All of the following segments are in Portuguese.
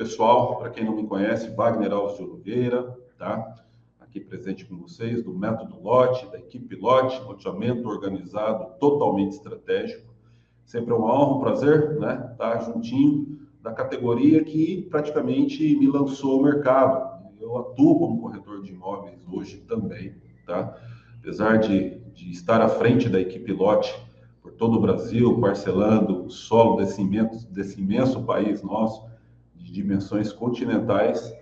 Pessoal, para quem não me conhece, Wagner Alves de Oliveira, tá? Aqui presente com vocês, do método Lote, da equipe Lote, loteamento organizado, totalmente estratégico. Sempre é uma honra, um prazer, né? Estar tá juntinho da categoria que praticamente me lançou ao mercado. Eu atuo como corretor de imóveis hoje também, tá? Apesar de, de estar à frente da equipe Lote por todo o Brasil, parcelando o solo desse imenso, desse imenso país nosso, de dimensões continentais,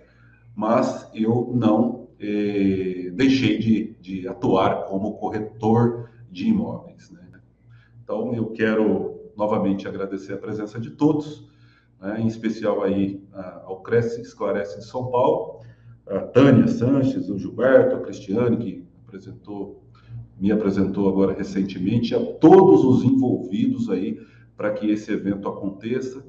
mas eu não eh, deixei de, de, atuar como corretor de imóveis. Né? Então, eu quero novamente agradecer a presença de todos, né? em especial aí ao Cresce Esclarece de São Paulo, a Tânia Sanches, o Gilberto, a Cristiane, que apresentou, me apresentou agora recentemente, a todos os envolvidos aí para que esse evento aconteça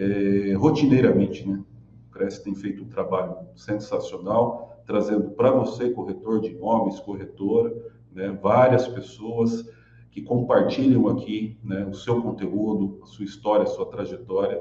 é, rotineiramente, né? O Cresce tem feito um trabalho sensacional, trazendo para você, corretor de imóveis, corretora, né, várias pessoas que compartilham aqui né, o seu conteúdo, a sua história, a sua trajetória,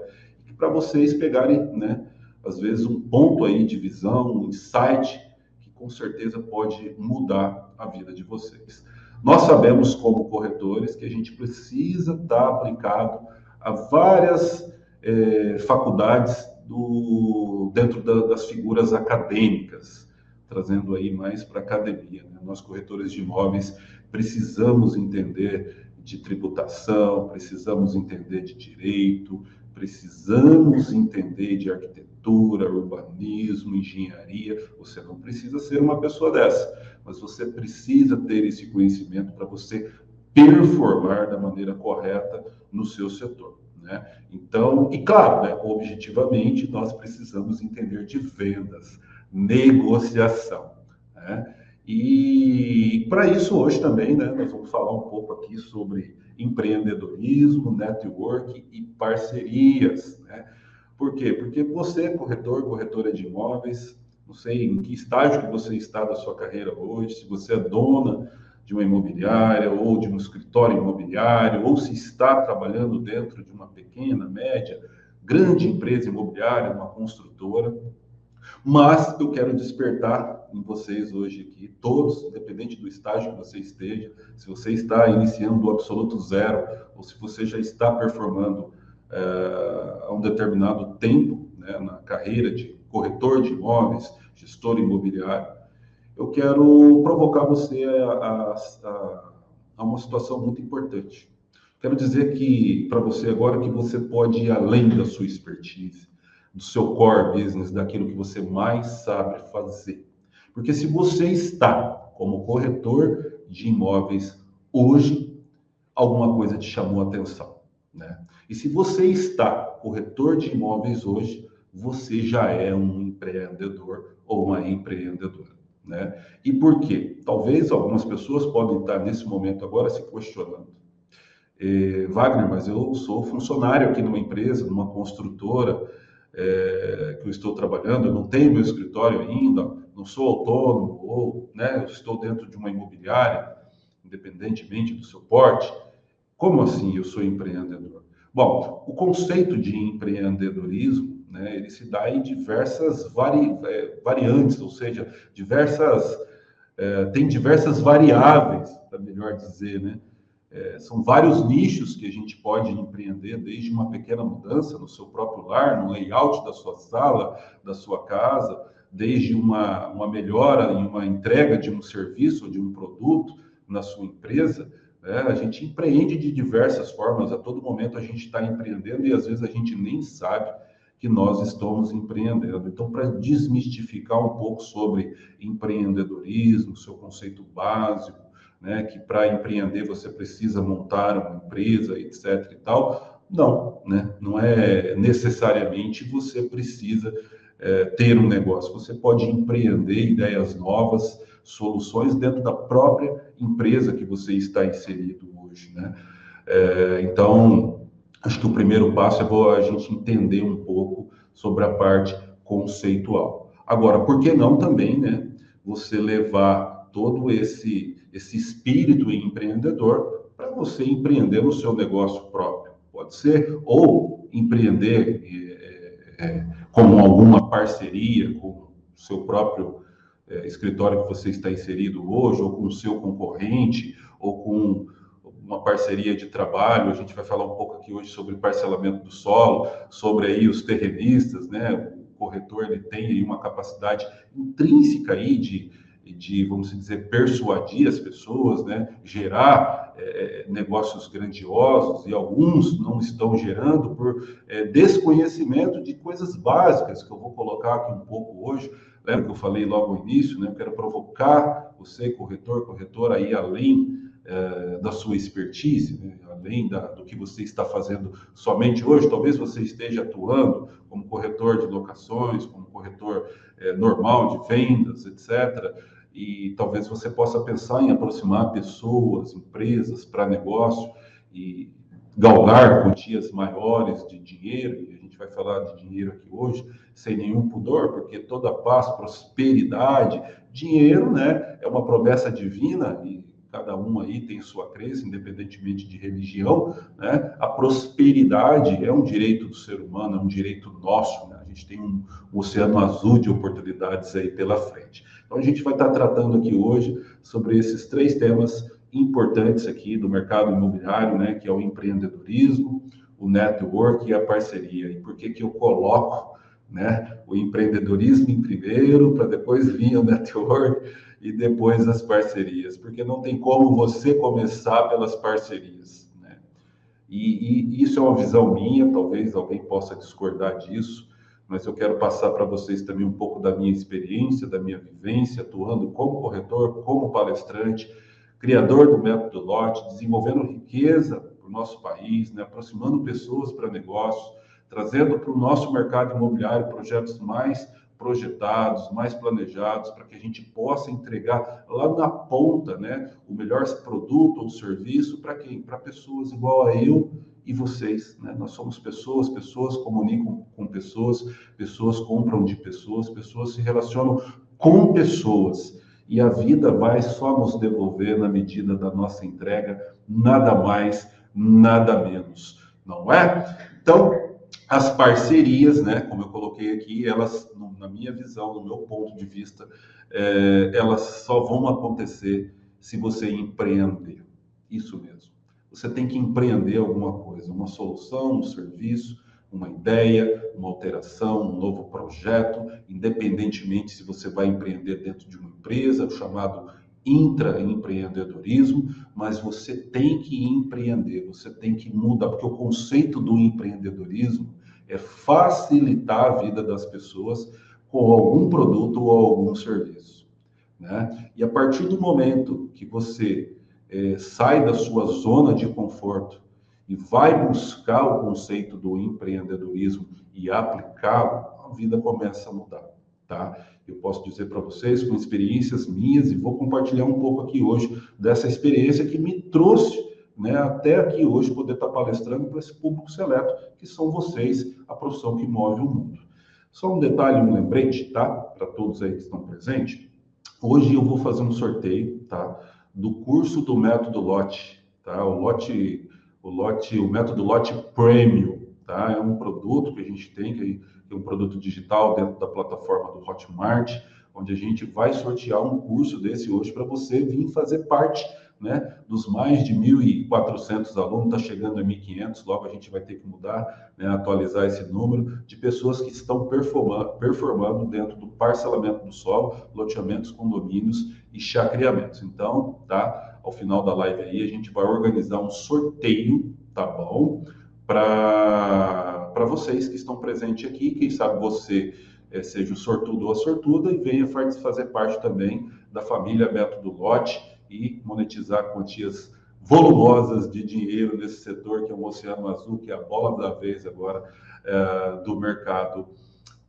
para vocês pegarem, né, às vezes, um ponto aí de visão, um insight, que com certeza pode mudar a vida de vocês. Nós sabemos, como corretores, que a gente precisa estar aplicado a várias é, faculdades do, dentro da, das figuras acadêmicas, trazendo aí mais para a academia. Né? Nós, corretores de imóveis, precisamos entender de tributação, precisamos entender de direito, precisamos entender de arquitetura, urbanismo, engenharia. Você não precisa ser uma pessoa dessa, mas você precisa ter esse conhecimento para você performar da maneira correta no seu setor. Né? Então, e claro, né, objetivamente, nós precisamos entender de vendas, negociação. Né? E para isso, hoje também, né, nós vamos falar um pouco aqui sobre empreendedorismo, network e parcerias. Né? Por quê? Porque você, corretor, corretora de imóveis, não sei em que estágio que você está da sua carreira hoje, se você é dona de uma imobiliária ou de um escritório imobiliário, ou se está trabalhando dentro de uma pequena, média, grande empresa imobiliária, uma construtora. Mas eu quero despertar em vocês hoje aqui, todos, independente do estágio que você esteja, se você está iniciando do absoluto zero, ou se você já está performando é, há um determinado tempo né, na carreira de corretor de imóveis, gestor imobiliário, eu quero provocar você a, a, a uma situação muito importante. Quero dizer que para você agora que você pode ir além da sua expertise, do seu core business, daquilo que você mais sabe fazer. Porque se você está como corretor de imóveis hoje, alguma coisa te chamou a atenção, né? E se você está corretor de imóveis hoje, você já é um empreendedor ou uma empreendedora. Né? E por quê? Talvez algumas pessoas podem estar nesse momento agora se questionando. É, Wagner, mas eu sou funcionário aqui numa empresa, numa construtora é, que eu estou trabalhando, eu não tenho meu escritório ainda, não sou autônomo, ou né, estou dentro de uma imobiliária, independentemente do seu porte. Como assim eu sou empreendedor? Bom, o conceito de empreendedorismo né? Ele se dá em diversas vari, é, variantes, ou seja, diversas é, tem diversas variáveis, para melhor dizer, né? É, são vários nichos que a gente pode empreender, desde uma pequena mudança no seu próprio lar, no layout da sua sala, da sua casa, desde uma, uma melhora em uma entrega de um serviço ou de um produto na sua empresa. Né? A gente empreende de diversas formas, a todo momento a gente está empreendendo e às vezes a gente nem sabe que nós estamos empreendendo. Então, para desmistificar um pouco sobre empreendedorismo, seu conceito básico, né, que para empreender você precisa montar uma empresa, etc. e tal, não, né, não é necessariamente você precisa é, ter um negócio, você pode empreender ideias novas, soluções dentro da própria empresa que você está inserido hoje, né? É, então, acho que o primeiro passo é a gente entender um pouco sobre a parte conceitual. Agora, por que não também, né? Você levar todo esse esse espírito empreendedor para você empreender no seu negócio próprio, pode ser ou empreender é, é, com alguma parceria com o seu próprio é, escritório que você está inserido hoje, ou com o seu concorrente, ou com uma parceria de trabalho. A gente vai falar um pouco aqui hoje sobre parcelamento do solo, sobre aí os terrenistas, né? O corretor ele tem aí uma capacidade intrínseca aí de, de vamos dizer, persuadir as pessoas, né? gerar é, negócios grandiosos e alguns não estão gerando por é, desconhecimento de coisas básicas que eu vou colocar aqui um pouco hoje. Lembra que eu falei logo no início, né? Eu quero provocar você, corretor, corretora, aí além é, da sua expertise, né? além da, do que você está fazendo somente hoje, talvez você esteja atuando como corretor de locações, como corretor é, normal de vendas, etc. E talvez você possa pensar em aproximar pessoas, empresas para negócio e galgar quantias maiores de dinheiro, e a gente vai falar de dinheiro aqui hoje, sem nenhum pudor, porque toda paz, prosperidade, dinheiro, né, é uma promessa divina e cada um aí tem sua crença, independentemente de religião, né? A prosperidade é um direito do ser humano, é um direito nosso, né? A gente tem um, um oceano azul de oportunidades aí pela frente. Então a gente vai estar tratando aqui hoje sobre esses três temas importantes aqui do mercado imobiliário, né, que é o empreendedorismo, o network e a parceria. E por que que eu coloco, né, o empreendedorismo em primeiro, para depois vir o network e depois as parcerias, porque não tem como você começar pelas parcerias. Né? E, e isso é uma visão minha, talvez alguém possa discordar disso, mas eu quero passar para vocês também um pouco da minha experiência, da minha vivência, atuando como corretor, como palestrante, criador do método Lote, desenvolvendo riqueza para o nosso país, né? aproximando pessoas para negócios, trazendo para o nosso mercado imobiliário projetos mais projetados, mais planejados, para que a gente possa entregar lá na ponta, né, o melhor produto ou serviço para quem? Para pessoas igual a eu e vocês, né? Nós somos pessoas, pessoas comunicam com pessoas, pessoas compram de pessoas, pessoas se relacionam com pessoas. E a vida vai só nos devolver na medida da nossa entrega, nada mais, nada menos, não é? Então, as parcerias, né, como eu coloquei aqui, elas, na minha visão, no meu ponto de vista, é, elas só vão acontecer se você empreender. Isso mesmo. Você tem que empreender alguma coisa, uma solução, um serviço, uma ideia, uma alteração, um novo projeto, independentemente se você vai empreender dentro de uma empresa, o chamado intraempreendedorismo, mas você tem que empreender, você tem que mudar, porque o conceito do empreendedorismo é facilitar a vida das pessoas com algum produto ou algum serviço. Né? E a partir do momento que você é, sai da sua zona de conforto e vai buscar o conceito do empreendedorismo e aplicá-lo, a vida começa a mudar. Tá? Eu posso dizer para vocês com experiências minhas e vou compartilhar um pouco aqui hoje dessa experiência que me trouxe né, até aqui hoje poder estar palestrando para esse público seleto, que são vocês, a profissão que move o mundo. Só um detalhe, um lembrete, tá? Para todos aí que estão presentes. Hoje eu vou fazer um sorteio, tá? Do curso do método Lote, tá? O Lote, o Lote, o método Lote Premium, tá? É um produto que a gente tem, que é um produto digital dentro da plataforma do Hotmart, onde a gente vai sortear um curso desse hoje para você vir fazer parte né? Dos mais de 1.400 alunos, está chegando a 1.500, logo a gente vai ter que mudar, né? atualizar esse número de pessoas que estão performando, performando dentro do parcelamento do solo, loteamentos, condomínios e chacreamentos. Então, tá? Ao final da live aí, a gente vai organizar um sorteio, tá bom? Para vocês que estão presentes aqui, quem sabe você é, seja o sortudo ou a sortuda e venha fazer parte também da família Método Lote e monetizar quantias volumosas de dinheiro nesse setor que é o Oceano Azul, que é a bola da vez agora é, do mercado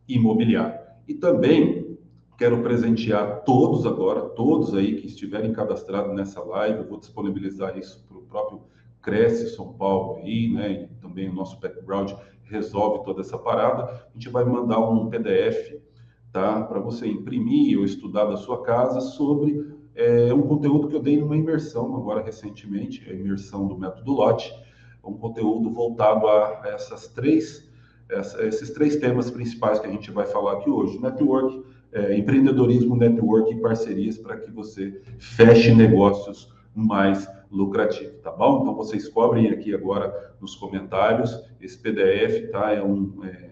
imobiliário. E também quero presentear todos agora, todos aí que estiverem cadastrados nessa live, eu vou disponibilizar isso para o próprio Cresce São Paulo aí, né? E também o nosso background resolve toda essa parada. A gente vai mandar um PDF, tá? Para você imprimir ou estudar da sua casa sobre é, um conteúdo que eu dei numa imersão agora recentemente, a imersão do método LOT, um conteúdo voltado a essas três, essa, esses três temas principais que a gente vai falar aqui hoje: network, é, empreendedorismo, network e parcerias para que você feche negócios mais lucrativo, tá bom? Então vocês cobrem aqui agora nos comentários esse PDF, tá? É um é,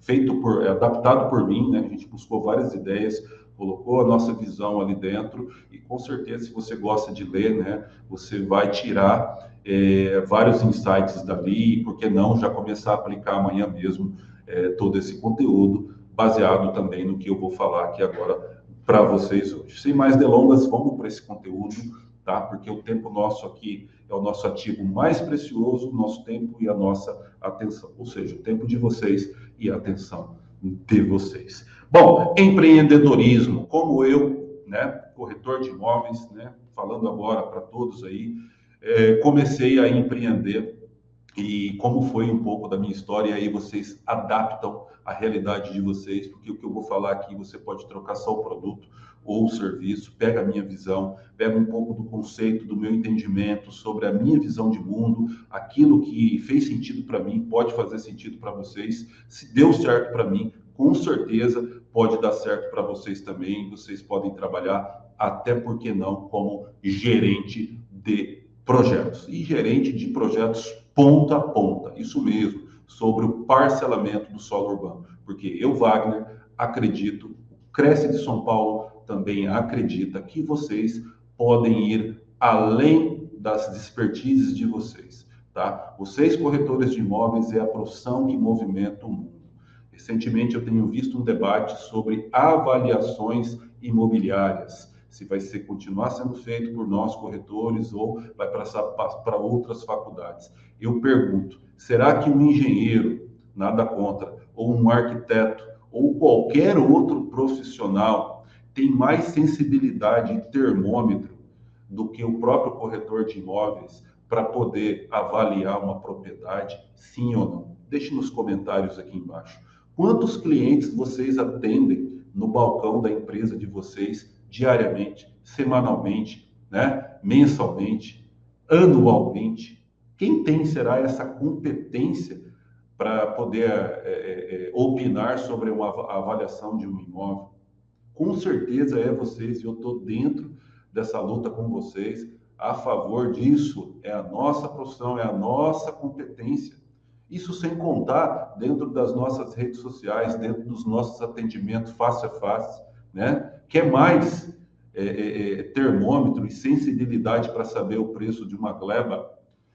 feito por, é adaptado por mim, né? A gente buscou várias ideias, colocou a nossa visão ali dentro e com certeza se você gosta de ler, né? Você vai tirar é, vários insights dali e por que não já começar a aplicar amanhã mesmo é, todo esse conteúdo baseado também no que eu vou falar aqui agora para vocês hoje. Sem mais delongas, vamos para esse conteúdo tá? Porque o tempo nosso aqui é o nosso ativo mais precioso, o nosso tempo e a nossa atenção, ou seja, o tempo de vocês e a atenção de vocês. Bom, empreendedorismo, como eu, né, corretor de imóveis, né, falando agora para todos aí, é, comecei a empreender e como foi um pouco da minha história, aí vocês adaptam a realidade de vocês, porque o que eu vou falar aqui você pode trocar só o produto ou o serviço, pega a minha visão, pega um pouco do conceito, do meu entendimento sobre a minha visão de mundo, aquilo que fez sentido para mim pode fazer sentido para vocês. Se deu certo para mim, com certeza pode dar certo para vocês também. Vocês podem trabalhar, até porque não, como gerente de projetos e gerente de projetos ponta a ponta. Isso mesmo, sobre o parcelamento do solo urbano, porque eu, Wagner, acredito, o Cresce de São Paulo também acredita que vocês podem ir além das expertises de vocês, tá? Vocês, corretores de imóveis, é a profissão que movimenta o mundo. Recentemente eu tenho visto um debate sobre avaliações imobiliárias, se vai ser continuar sendo feito por nós corretores ou vai passar para outras faculdades. Eu pergunto, será que um engenheiro, nada contra, ou um arquiteto, ou qualquer outro profissional tem mais sensibilidade e termômetro do que o próprio corretor de imóveis para poder avaliar uma propriedade, sim ou não? Deixe nos comentários aqui embaixo. Quantos clientes vocês atendem no balcão da empresa de vocês diariamente, semanalmente, né? mensalmente, anualmente? Quem tem será essa competência para poder é, é, opinar sobre uma avaliação de um imóvel? com certeza é vocês, e eu estou dentro dessa luta com vocês, a favor disso. É a nossa profissão, é a nossa competência. Isso sem contar dentro das nossas redes sociais, dentro dos nossos atendimentos face a face, né? Que é mais é, é, é termômetro e sensibilidade para saber o preço de uma gleba,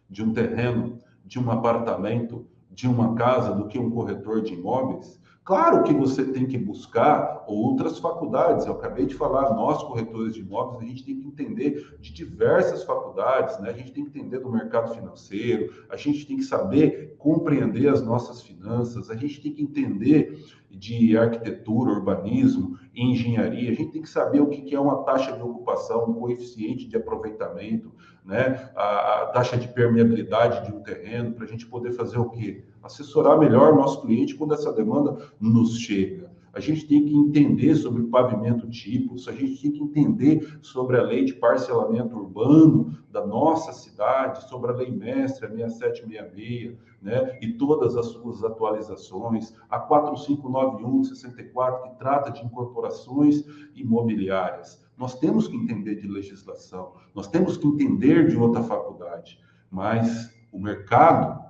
de um terreno, de um apartamento, de uma casa, do que um corretor de imóveis. Claro que você tem que buscar outras faculdades. Eu acabei de falar, nós corretores de imóveis, a gente tem que entender de diversas faculdades, né? A gente tem que entender do mercado financeiro, a gente tem que saber compreender as nossas finanças, a gente tem que entender de arquitetura, urbanismo, engenharia, a gente tem que saber o que é uma taxa de ocupação, um coeficiente de aproveitamento, né? a, a taxa de permeabilidade de um terreno, para a gente poder fazer o quê? Assessorar melhor o nosso cliente quando essa demanda nos chega. A gente tem que entender sobre pavimento tipos, a gente tem que entender sobre a lei de parcelamento urbano da nossa cidade, sobre a lei mestre, a 6766, né? e todas as suas atualizações, a 4591 de 64, que trata de incorporações imobiliárias. Nós temos que entender de legislação, nós temos que entender de outra faculdade, mas o mercado,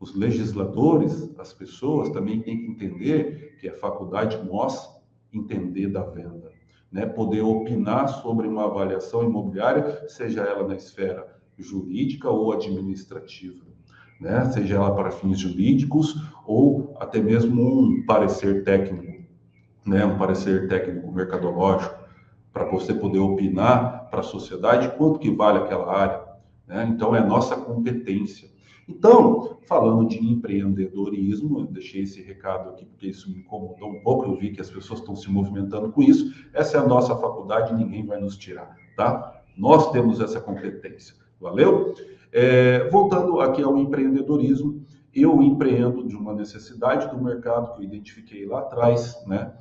os legisladores, as pessoas também têm que entender que é faculdade nossa entender da venda, né? Poder opinar sobre uma avaliação imobiliária, seja ela na esfera jurídica ou administrativa né? seja ela para fins jurídicos ou até mesmo um parecer técnico, né? um parecer técnico mercadológico, para você poder opinar para a sociedade quanto que vale aquela área. Né? Então, é nossa competência. Então, falando de empreendedorismo, deixei esse recado aqui porque isso me incomodou um pouco, eu vi que as pessoas estão se movimentando com isso. Essa é a nossa faculdade, ninguém vai nos tirar, tá? Nós temos essa competência, valeu? É, voltando aqui ao empreendedorismo, eu empreendo de uma necessidade do mercado que eu identifiquei lá atrás, né?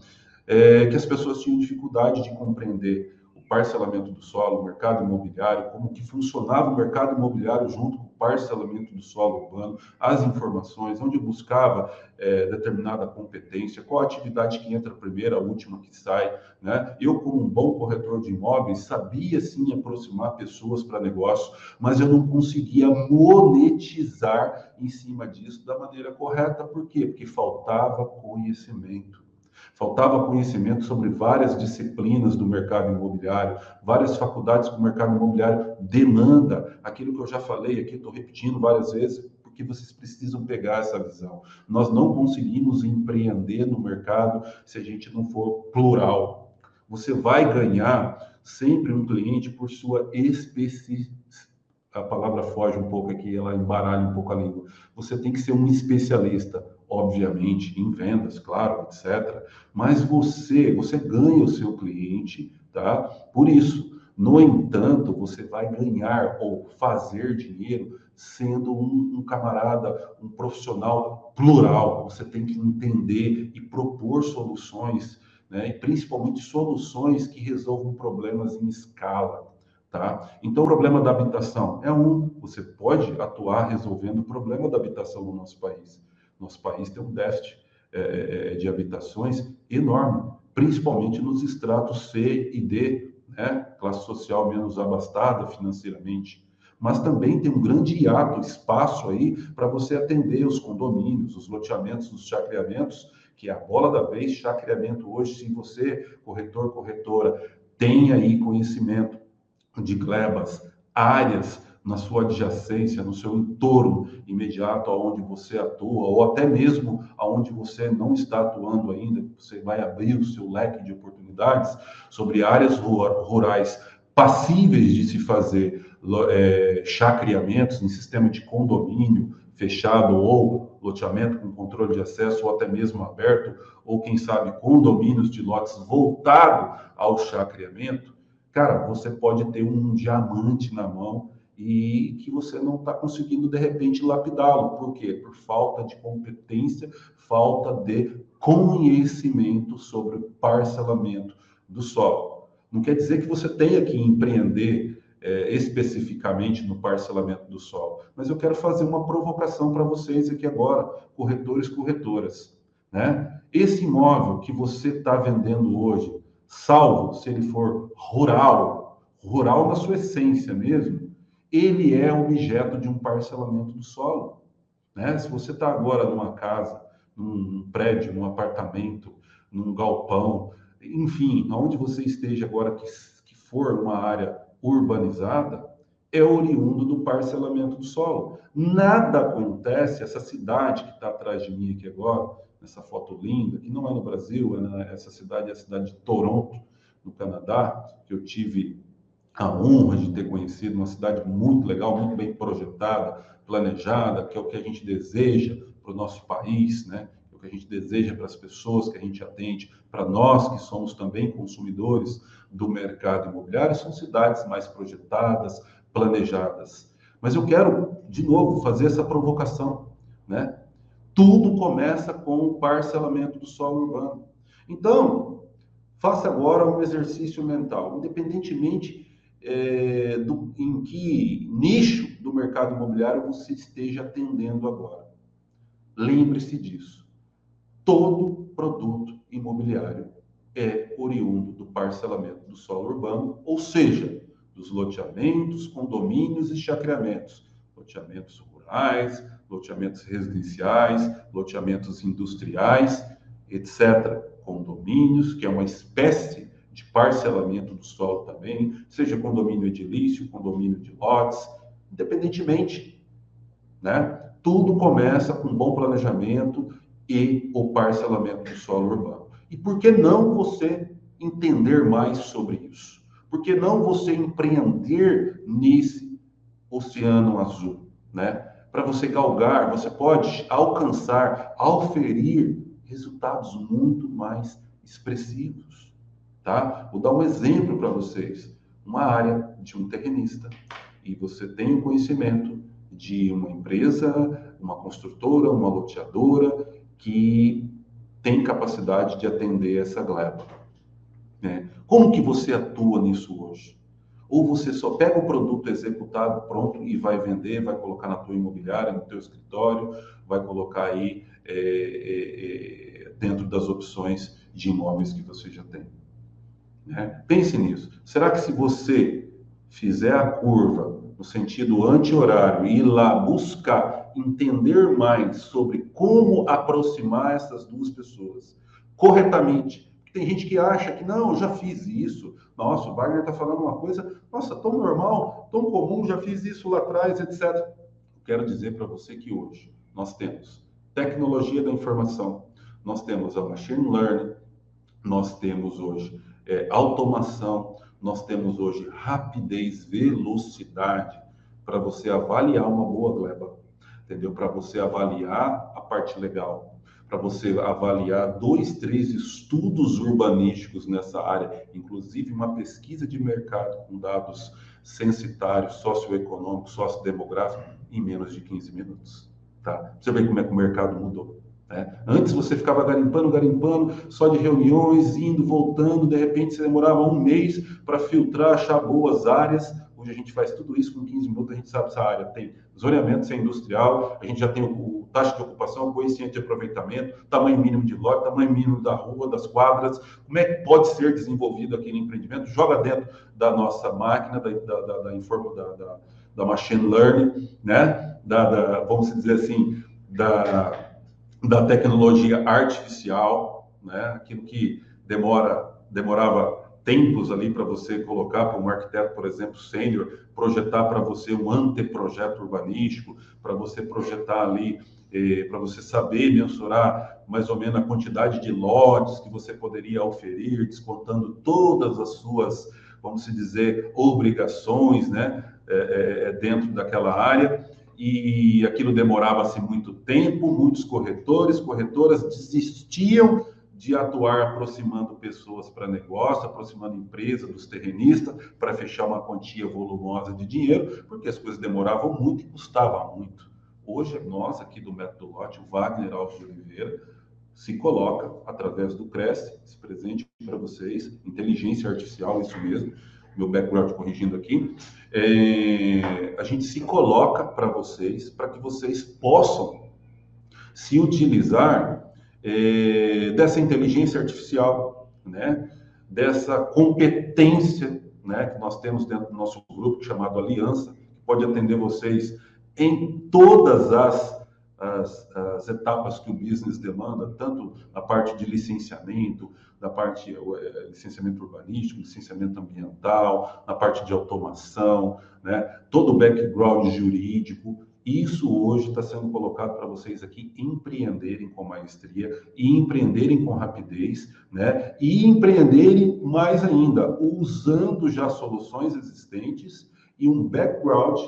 É, que as pessoas tinham dificuldade de compreender parcelamento do solo, mercado imobiliário, como que funcionava o mercado imobiliário junto com o parcelamento do solo urbano, as informações, onde buscava é, determinada competência, qual atividade que entra primeiro, a última que sai. Né? Eu, como um bom corretor de imóveis, sabia sim aproximar pessoas para negócio, mas eu não conseguia monetizar em cima disso da maneira correta. Por quê? Porque faltava conhecimento. Faltava conhecimento sobre várias disciplinas do mercado imobiliário, várias faculdades que o mercado imobiliário demanda. Aquilo que eu já falei aqui, estou repetindo várias vezes, porque vocês precisam pegar essa visão. Nós não conseguimos empreender no mercado se a gente não for plural. Você vai ganhar sempre um cliente por sua especificidade a palavra foge um pouco aqui, ela embaralha um pouco a língua. Você tem que ser um especialista, obviamente, em vendas, claro, etc. Mas você, você ganha o seu cliente, tá? Por isso, no entanto, você vai ganhar ou fazer dinheiro sendo um, um, camarada, um profissional plural. Você tem que entender e propor soluções, né? e principalmente soluções que resolvam problemas em escala. Tá? Então, o problema da habitação é um. Você pode atuar resolvendo o problema da habitação no nosso país. Nosso país tem um déficit é, é, é de habitações enorme, principalmente nos estratos C e D, né? classe social menos abastada financeiramente. Mas também tem um grande hiato, espaço aí para você atender os condomínios, os loteamentos, os chacreamentos, que é a bola da vez, chacreamento hoje, se você, corretor, corretora, tem aí conhecimento de glebas, áreas na sua adjacência, no seu entorno imediato aonde você atua, ou até mesmo aonde você não está atuando ainda, você vai abrir o seu leque de oportunidades sobre áreas rurais passíveis de se fazer é, chacreamentos em sistema de condomínio fechado ou loteamento com controle de acesso ou até mesmo aberto, ou quem sabe condomínios de lotes voltado ao chacreamento, cara, você pode ter um diamante na mão e que você não está conseguindo de repente lapidá-lo. Por quê? Por falta de competência, falta de conhecimento sobre parcelamento do solo. Não quer dizer que você tenha que empreender é, especificamente no parcelamento do solo, mas eu quero fazer uma provocação para vocês aqui agora, corretores, corretoras. Né? Esse imóvel que você está vendendo hoje, salvo se ele for rural, rural na sua essência mesmo, ele é objeto de um parcelamento do solo. Né? Se você está agora numa casa, num prédio, num apartamento, num galpão, enfim, aonde você esteja agora que, que for uma área urbanizada, é oriundo do parcelamento do solo. Nada acontece, essa cidade que está atrás de mim aqui agora, nessa foto linda, que não é no Brasil, é na, essa cidade é a cidade de Toronto, no Canadá, que eu tive a honra de ter conhecido, uma cidade muito legal, muito bem projetada, planejada, que é o que a gente deseja para o nosso país, né? É o que a gente deseja para as pessoas que a gente atende, para nós que somos também consumidores do mercado imobiliário, são cidades mais projetadas, planejadas. Mas eu quero, de novo, fazer essa provocação, né? Tudo começa com o parcelamento do solo urbano. Então, faça agora um exercício mental, independentemente é, do, em que nicho do mercado imobiliário você esteja atendendo agora. Lembre-se disso. Todo produto imobiliário é oriundo do parcelamento do solo urbano, ou seja, dos loteamentos, condomínios e chacreamentos, loteamentos rurais, loteamentos residenciais, loteamentos industriais, etc. Condomínios, que é uma espécie de parcelamento do solo também, seja condomínio edilício, condomínio de lotes, independentemente, né? Tudo começa com um bom planejamento e o parcelamento do solo urbano. E por que não você entender mais sobre isso? Por que não você empreender nesse oceano azul, né? para você galgar, você pode alcançar, auferir resultados muito mais expressivos, tá? Vou dar um exemplo para vocês. Uma área de um terrenista e você tem o conhecimento de uma empresa, uma construtora, uma loteadora que tem capacidade de atender essa gleba. Né? Como que você atua nisso hoje? Ou você só pega o produto executado pronto e vai vender, vai colocar na tua imobiliária, no teu escritório, vai colocar aí é, é, dentro das opções de imóveis que você já tem. Né? Pense nisso. Será que se você fizer a curva no sentido anti-horário e ir lá buscar entender mais sobre como aproximar essas duas pessoas corretamente, tem gente que acha que não, eu já fiz isso. Nossa, o Wagner está falando uma coisa, nossa, tão normal, tão comum, já fiz isso lá atrás, etc. Quero dizer para você que hoje nós temos tecnologia da informação, nós temos a machine learning, nós temos hoje é, automação, nós temos hoje rapidez, velocidade para você avaliar uma boa gleba, entendeu? Para você avaliar a parte legal, para você avaliar dois, três estudos urbanísticos nessa área, inclusive uma pesquisa de mercado com dados censitários, socioeconômicos, sociodemográficos, em menos de 15 minutos. Tá? Você vê como é que o mercado mudou. Né? Antes você ficava garimpando, garimpando, só de reuniões, indo, voltando, de repente você demorava um mês para filtrar, achar boas áreas. Hoje a gente faz tudo isso com 15 minutos, a gente sabe se a área tem zoneamento, se é industrial, a gente já tem o taxa de ocupação, coeficiente de aproveitamento, tamanho mínimo de lote, tamanho mínimo da rua, das quadras, como é que pode ser desenvolvido aquele empreendimento, joga dentro da nossa máquina, da, da, da, da, da, da, da machine learning, né? da, da, vamos dizer assim, da, da tecnologia artificial, né? aquilo que demora, demorava tempos ali para você colocar para um arquiteto, por exemplo, sênior, projetar para você um anteprojeto urbanístico, para você projetar ali eh, para você saber mensurar mais ou menos a quantidade de lotes que você poderia oferir, descontando todas as suas, vamos dizer, obrigações, né, é, é, dentro daquela área. E aquilo demorava-se muito tempo, muitos corretores, corretoras desistiam de atuar aproximando pessoas para negócio, aproximando empresa dos terrenistas para fechar uma quantia volumosa de dinheiro, porque as coisas demoravam muito e custavam muito. Hoje, nós aqui do Método Lote, o Wagner Alves de Oliveira, se coloca através do Cresce, esse presente para vocês, inteligência artificial, isso mesmo, meu background corrigindo aqui, é, a gente se coloca para vocês, para que vocês possam se utilizar é, dessa inteligência artificial, né, dessa competência né, que nós temos dentro do nosso grupo chamado Aliança, que pode atender vocês em todas as, as, as, etapas que o business demanda, tanto na parte de licenciamento, na parte é, licenciamento urbanístico, licenciamento ambiental, na parte de automação, né? todo o background jurídico. Isso hoje está sendo colocado para vocês aqui empreenderem com maestria e empreenderem com rapidez, né? E empreenderem mais ainda, usando já soluções existentes e um background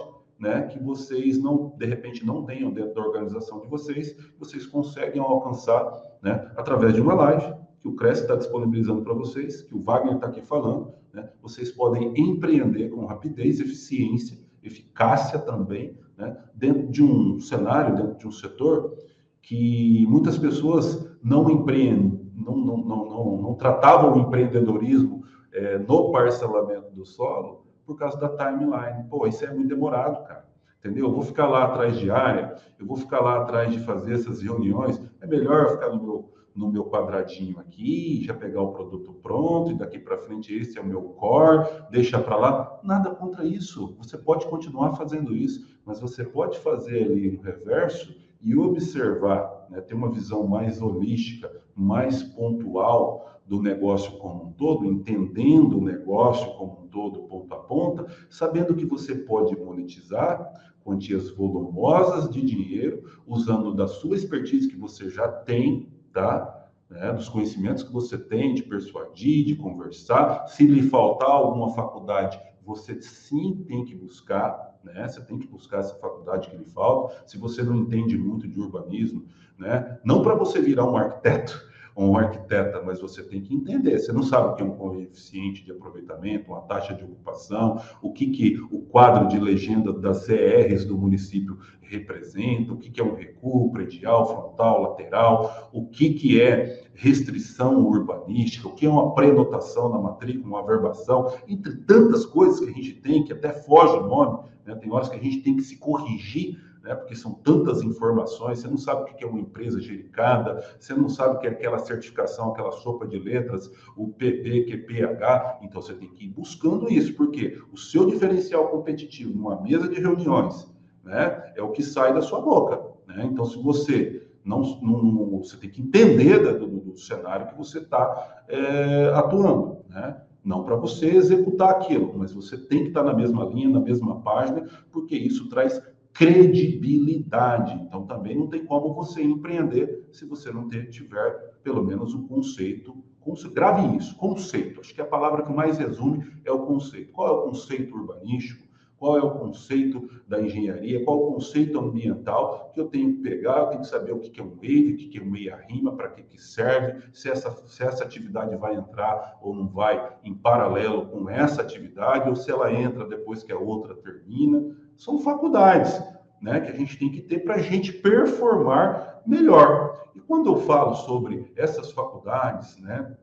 né, que vocês não, de repente, não tenham dentro da organização de vocês, vocês conseguem alcançar, né, através de uma live que o Cresce está disponibilizando para vocês, que o Wagner está aqui falando, né, vocês podem empreender com rapidez, eficiência, eficácia também, né, dentro de um cenário, dentro de um setor que muitas pessoas não empreendem, não, não, não, não, não tratavam o empreendedorismo é, no parcelamento do solo, por causa da timeline. Pô, isso é muito demorado, cara. Entendeu? Eu vou ficar lá atrás de área, eu vou ficar lá atrás de fazer essas reuniões. É melhor ficar no meu, no meu quadradinho aqui, já pegar o produto pronto, e daqui para frente esse é o meu core, deixa para lá. Nada contra isso. Você pode continuar fazendo isso, mas você pode fazer ali no reverso e observar, né, ter uma visão mais holística, mais pontual do negócio como um todo, entendendo o negócio como um todo, ponto a ponta, sabendo que você pode monetizar quantias volumosas de dinheiro, usando da sua expertise que você já tem, tá? Né, dos conhecimentos que você tem de persuadir, de conversar. Se lhe faltar alguma faculdade, você sim tem que buscar, né? Você tem que buscar essa faculdade que lhe falta. Se você não entende muito de urbanismo, né? Não para você virar um arquiteto, um arquiteta, mas você tem que entender. Você não sabe o que é um coeficiente de aproveitamento, uma taxa de ocupação, o que, que o quadro de legenda das CRs do município representa, o que, que é um recuo predial, frontal, lateral, o que, que é restrição urbanística, o que é uma prenotação na matrícula, uma averbação, entre tantas coisas que a gente tem, que até foge o nome, né? tem horas que a gente tem que se corrigir né? porque são tantas informações, você não sabe o que é uma empresa gericada, você não sabe o que é aquela certificação, aquela sopa de letras, o PP, QPH, então você tem que ir buscando isso, porque o seu diferencial competitivo numa mesa de reuniões né, é o que sai da sua boca. Né? Então, se você não, não, você tem que entender do, do cenário que você está é, atuando, né? Não para você executar aquilo, mas você tem que estar na mesma linha, na mesma página, porque isso traz credibilidade. Então, também não tem como você empreender se você não tiver pelo menos um conceito. conceito. Grave isso, conceito. Acho que a palavra que mais resume é o conceito. Qual é o conceito urbanístico? Qual é o conceito da engenharia? Qual é o conceito ambiental que eu tenho que pegar? Eu tenho que saber o que é um wave, o que é um meia-rima, para que, que serve, se essa, se essa atividade vai entrar ou não vai em paralelo com essa atividade, ou se ela entra depois que a outra termina são faculdades né, que a gente tem que ter para a gente performar melhor. E quando eu falo sobre essas faculdades, né,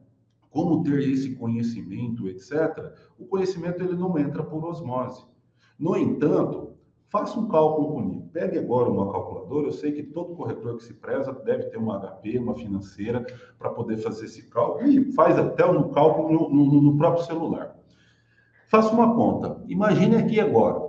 como ter esse conhecimento, etc., o conhecimento ele não entra por osmose. No entanto, faça um cálculo comigo. Pegue agora uma calculadora. Eu sei que todo corretor que se preza deve ter uma HP, uma financeira, para poder fazer esse cálculo. E faz até um cálculo no, no, no próprio celular. Faça uma conta. Imagine aqui agora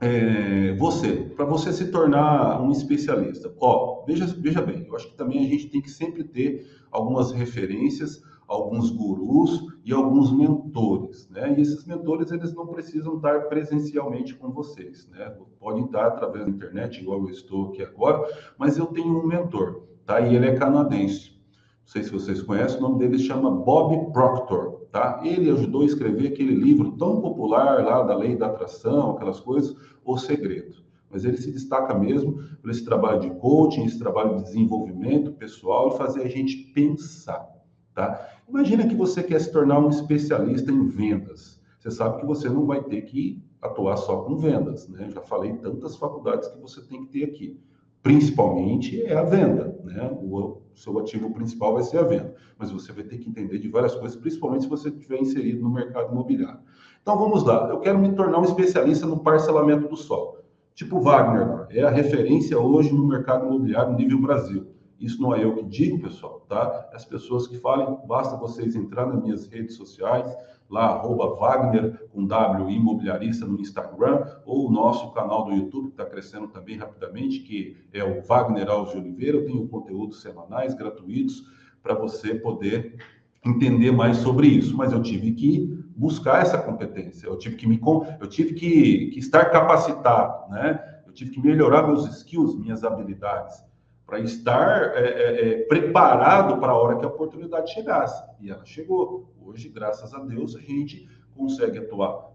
é, você, para você se tornar um especialista. Ó, veja, veja bem, eu acho que também a gente tem que sempre ter algumas referências, alguns gurus e alguns mentores, né? E esses mentores, eles não precisam estar presencialmente com vocês, né? Podem estar através da internet, igual eu estou aqui agora, mas eu tenho um mentor, tá? E ele é canadense. Não sei se vocês conhecem, o nome dele chama Bob Proctor tá? Ele ajudou a escrever aquele livro tão popular lá da lei da atração, aquelas coisas, O Segredo. Mas ele se destaca mesmo por esse trabalho de coaching, esse trabalho de desenvolvimento pessoal e fazer a gente pensar, tá? Imagina que você quer se tornar um especialista em vendas. Você sabe que você não vai ter que atuar só com vendas, né? Já falei tantas faculdades que você tem que ter aqui principalmente é a venda, né? O seu ativo principal vai ser a venda, mas você vai ter que entender de várias coisas, principalmente se você estiver inserido no mercado imobiliário. Então vamos lá, eu quero me tornar um especialista no parcelamento do solo. Tipo Wagner, é a referência hoje no mercado imobiliário nível Brasil. Isso não é eu que digo, pessoal, tá? As pessoas que falem, basta vocês entrar nas minhas redes sociais, lá, arroba Wagner, com W, imobiliarista no Instagram, ou o nosso canal do YouTube, que está crescendo também rapidamente, que é o Wagner Alves de Oliveira. Eu tenho conteúdos semanais, gratuitos, para você poder entender mais sobre isso. Mas eu tive que buscar essa competência, eu tive que me eu tive que, que estar capacitado, né? Eu tive que melhorar meus skills, minhas habilidades para estar é, é, é, preparado para a hora que a oportunidade chegasse. E ela chegou. Hoje, graças a Deus, a gente consegue atuar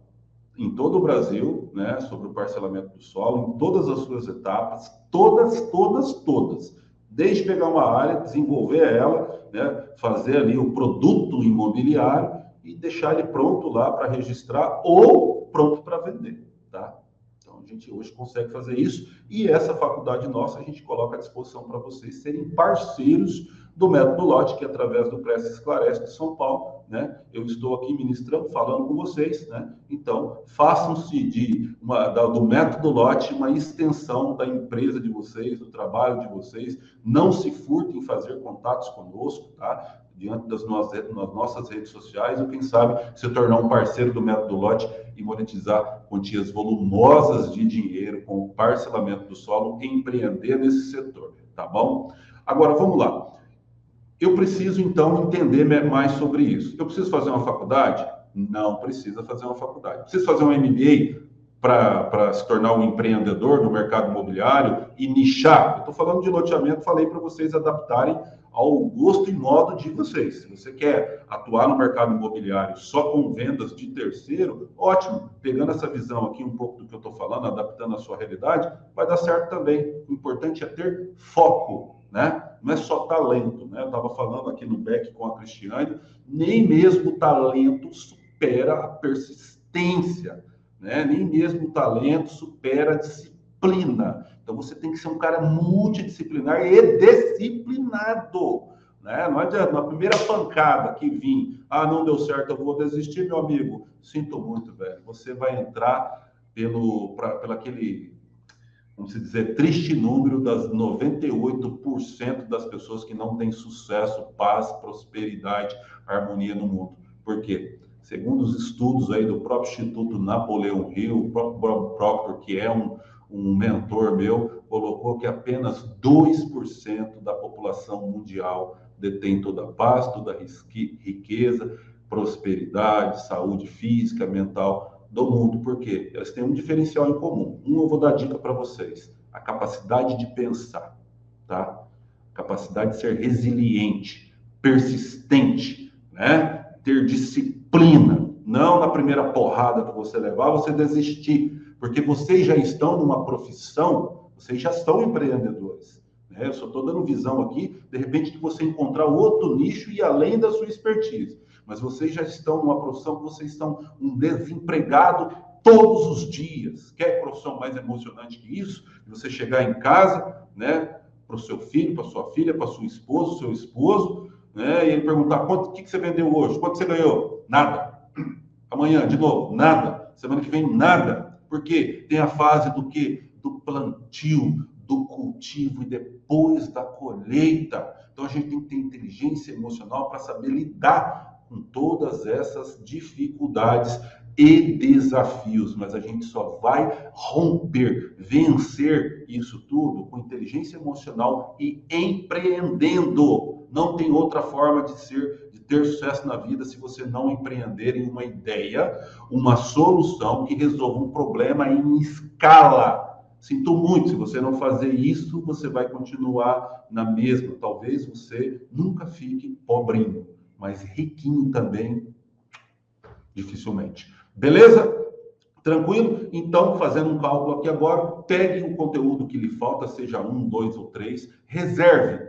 em todo o Brasil, né, sobre o parcelamento do solo, em todas as suas etapas, todas, todas, todas. Desde pegar uma área, desenvolver ela, né, fazer ali o produto imobiliário e deixar ele pronto lá para registrar ou pronto para vender, gente hoje consegue fazer isso e essa faculdade nossa a gente coloca à disposição para vocês serem parceiros do método Lote, que é através do Prece Esclarece de São Paulo, né? Eu estou aqui ministrando, falando com vocês, né? Então, façam-se de uma, da, do método Lote uma extensão da empresa de vocês, do trabalho de vocês. Não se furtem em fazer contatos conosco, tá? diante das nossas, nas nossas redes sociais, ou quem sabe se tornar um parceiro do método Lote e monetizar quantias volumosas de dinheiro com o parcelamento do solo empreender nesse setor, tá bom? Agora vamos lá. Eu preciso então entender mais sobre isso. Eu preciso fazer uma faculdade? Não precisa fazer uma faculdade. Preciso fazer um MBA? Para se tornar um empreendedor no mercado imobiliário e nichar. estou falando de loteamento, falei para vocês adaptarem ao gosto e modo de vocês. Se você quer atuar no mercado imobiliário só com vendas de terceiro, ótimo. Pegando essa visão aqui, um pouco do que eu estou falando, adaptando a sua realidade, vai dar certo também. O importante é ter foco, né? Não é só talento, né? Eu estava falando aqui no back com a Cristiane, nem mesmo o talento supera a persistência né? Nem mesmo o talento supera a disciplina. Então você tem que ser um cara multidisciplinar e disciplinado. Né? Não adianta, na primeira pancada que vim, ah, não deu certo, eu vou desistir, meu amigo. Sinto muito, velho. Você vai entrar pelo, pra, pelo aquele, vamos dizer, triste número das 98% das pessoas que não têm sucesso, paz, prosperidade, harmonia no mundo. Por quê? Segundo os estudos aí do próprio Instituto Napoleão Hill, o próprio Bob Proctor, que é um, um mentor meu, colocou que apenas 2% da população mundial detém toda a paz, toda a riqueza, prosperidade, saúde física, mental do mundo. Por quê? Elas têm um diferencial em comum. Um eu vou dar dica para vocês: a capacidade de pensar, tá? capacidade de ser resiliente, persistente, né? Ter disciplina disciplina. Não na primeira porrada que você levar, você desistir. Porque vocês já estão numa profissão, vocês já são empreendedores. Né? Eu só estou dando visão aqui, de repente, de você encontrar outro nicho e além da sua expertise. Mas vocês já estão numa profissão que vocês estão um desempregado todos os dias. Quer profissão mais emocionante que isso? Você chegar em casa, né? Para o seu filho, para sua filha, para sua esposa, seu esposo, né? E ele perguntar quanto que, que você vendeu hoje, quanto você ganhou? Nada. Amanhã, de novo, nada. Semana que vem, nada. Porque tem a fase do que? Do plantio, do cultivo e depois da colheita. Então a gente tem que ter inteligência emocional para saber lidar com todas essas dificuldades e desafios, mas a gente só vai romper, vencer isso tudo com inteligência emocional e empreendendo. Não tem outra forma de ser, ter sucesso na vida se você não empreender em uma ideia, uma solução que resolva um problema em escala. Sinto muito, se você não fazer isso, você vai continuar na mesma. Talvez você nunca fique pobrinho, mas riquinho também, dificilmente. Beleza? Tranquilo? Então, fazendo um cálculo aqui agora, pegue o conteúdo que lhe falta, seja um, dois ou três, reserve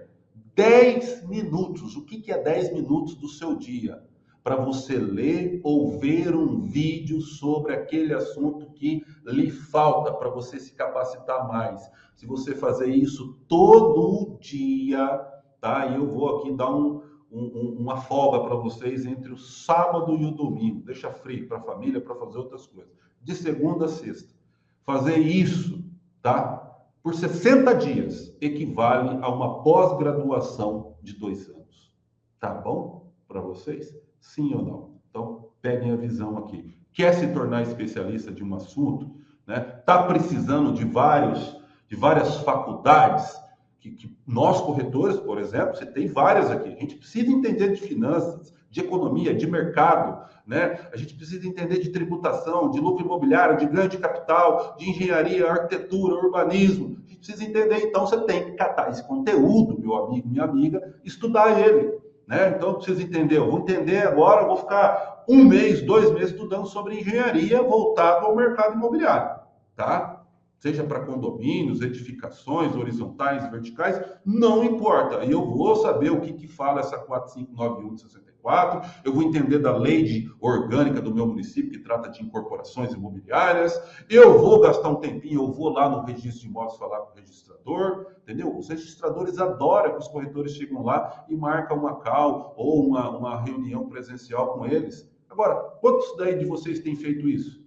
10 minutos. O que, que é 10 minutos do seu dia? Para você ler ou ver um vídeo sobre aquele assunto que lhe falta, para você se capacitar mais. Se você fazer isso todo dia, tá? E eu vou aqui dar um, um, uma folga para vocês entre o sábado e o domingo. Deixa frio para a família, para fazer outras coisas. De segunda a sexta. Fazer isso, tá? Por 60 dias equivale a uma pós-graduação de dois anos. Tá bom para vocês? Sim ou não? Então, peguem a visão aqui. Quer se tornar especialista de um assunto? Né? Tá precisando de vários, de várias faculdades? que, que nós corretores, por exemplo, você tem várias aqui. A gente precisa entender de finanças, de economia, de mercado, né? A gente precisa entender de tributação, de lucro imobiliário, de ganho de capital, de engenharia, arquitetura, urbanismo. A gente precisa entender, então você tem que catar esse conteúdo, meu amigo, minha amiga, estudar ele, né? Então precisa entender, eu vou entender agora, eu vou ficar um mês, dois meses estudando sobre engenharia voltado ao mercado imobiliário, tá? seja para condomínios, edificações horizontais, verticais, não importa. E eu vou saber o que, que fala essa 4591 de 64, eu vou entender da lei de orgânica do meu município, que trata de incorporações imobiliárias, eu vou gastar um tempinho, eu vou lá no registro de imóveis falar com o registrador, entendeu? Os registradores adoram que os corretores chegam lá e marcam uma call ou uma, uma reunião presencial com eles. Agora, quantos daí de vocês têm feito isso?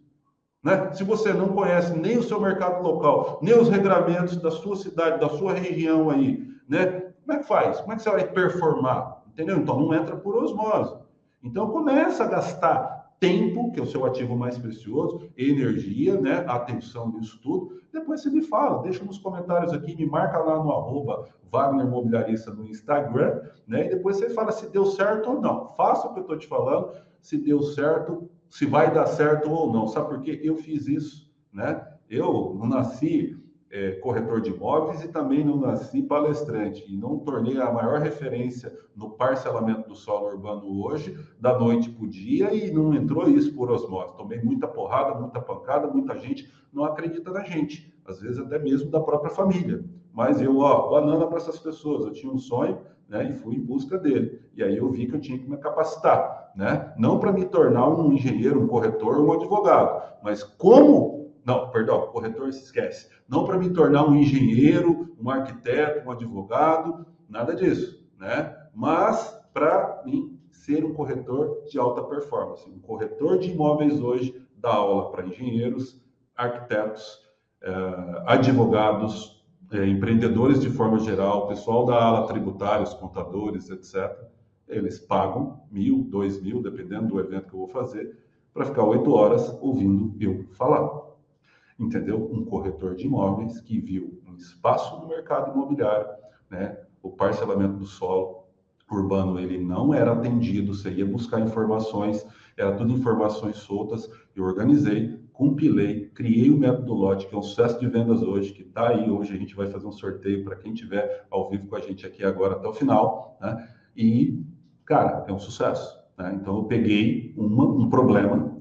Né? Se você não conhece nem o seu mercado local, nem os regramentos da sua cidade, da sua região aí, né? Como é que faz? Como é que você vai performar? Entendeu? Então não entra por osmose. Então começa a gastar tempo, que é o seu ativo mais precioso, energia, né? Atenção nisso tudo. Depois você me fala, deixa nos comentários aqui, me marca lá no arroba Wagner Mobiliarista no Instagram, né? E depois você fala se deu certo ou não. Faça o que eu estou te falando. Se deu certo, se vai dar certo ou não. Sabe por quê? Eu fiz isso né? Eu não nasci é, corretor de imóveis e também não nasci palestrante e não tornei a maior referência no parcelamento do solo urbano hoje, da noite para o dia, e não entrou isso por osmose. Tomei muita porrada, muita pancada, muita gente não acredita na gente, às vezes até mesmo da própria família. Mas eu, ó, banana para essas pessoas, eu tinha um sonho, né, e fui em busca dele. E aí eu vi que eu tinha que me capacitar, né? Não para me tornar um engenheiro, um corretor, um advogado, mas como não, perdão, corretor se esquece. Não para me tornar um engenheiro, um arquiteto, um advogado, nada disso, né? Mas para mim ser um corretor de alta performance. Um corretor de imóveis hoje dá aula para engenheiros, arquitetos, eh, advogados, eh, empreendedores de forma geral, pessoal da ala tributários, contadores, etc. Eles pagam mil, dois mil, dependendo do evento que eu vou fazer, para ficar oito horas ouvindo eu falar entendeu? Um corretor de imóveis que viu um espaço no mercado imobiliário, né? O parcelamento do solo urbano ele não era atendido, você ia buscar informações, era tudo informações soltas. Eu organizei, compilei, criei o método lote, que é um sucesso de vendas hoje, que está aí. Hoje a gente vai fazer um sorteio para quem estiver ao vivo com a gente aqui agora até o final, né? E, cara, é um sucesso. Né? Então eu peguei uma, um problema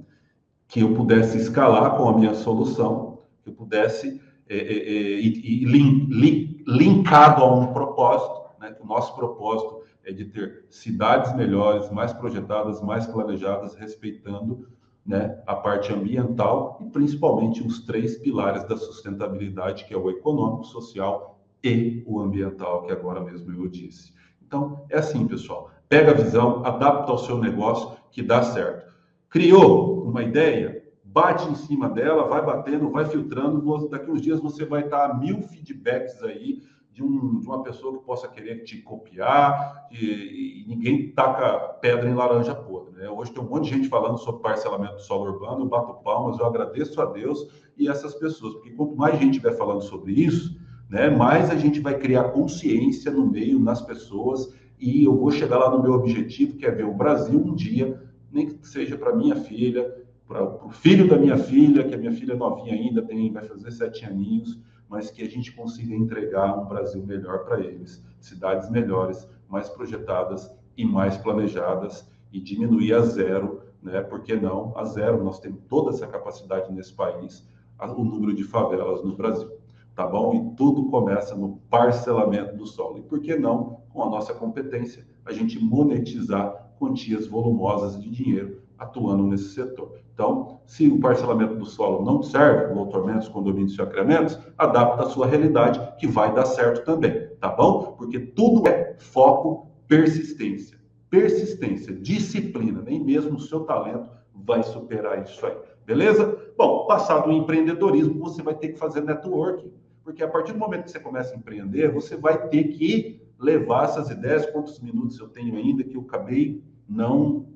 que eu pudesse escalar com a minha solução que pudesse é, é, é, e, link, linkado a um propósito, né? O nosso propósito é de ter cidades melhores, mais projetadas, mais planejadas, respeitando né, a parte ambiental e principalmente os três pilares da sustentabilidade, que é o econômico, social e o ambiental, que agora mesmo eu disse. Então, é assim, pessoal. Pega a visão, adapta ao seu negócio, que dá certo. Criou uma ideia? Bate em cima dela, vai batendo, vai filtrando. Daqui uns dias você vai estar a mil feedbacks aí de, um, de uma pessoa que possa querer te copiar e, e, ninguém taca pedra em laranja podre. Né? Hoje tem um monte de gente falando sobre parcelamento do solo urbano, eu bato palmas, eu agradeço a Deus e essas pessoas, porque quanto mais gente estiver falando sobre isso, né, mais a gente vai criar consciência no meio, nas pessoas, e eu vou chegar lá no meu objetivo, que é ver o Brasil um dia, nem que seja para minha filha, o filho da minha filha, que a minha filha novinha ainda tem, vai fazer sete aninhos, mas que a gente consiga entregar um Brasil melhor para eles, cidades melhores, mais projetadas e mais planejadas e diminuir a zero, né? Por que não a zero? Nós temos toda essa capacidade nesse país, o número de favelas no Brasil, tá bom? E tudo começa no parcelamento do solo. E por que não, com a nossa competência, a gente monetizar quantias volumosas de dinheiro atuando nesse setor. Então, se o parcelamento do solo não serve, loteamentos, condomínios e acreamentos, adapta a sua realidade, que vai dar certo também, tá bom? Porque tudo é foco, persistência. Persistência, disciplina, nem mesmo o seu talento vai superar isso aí, beleza? Bom, passado o empreendedorismo, você vai ter que fazer networking, porque a partir do momento que você começa a empreender, você vai ter que levar essas ideias, quantos minutos eu tenho ainda que eu acabei não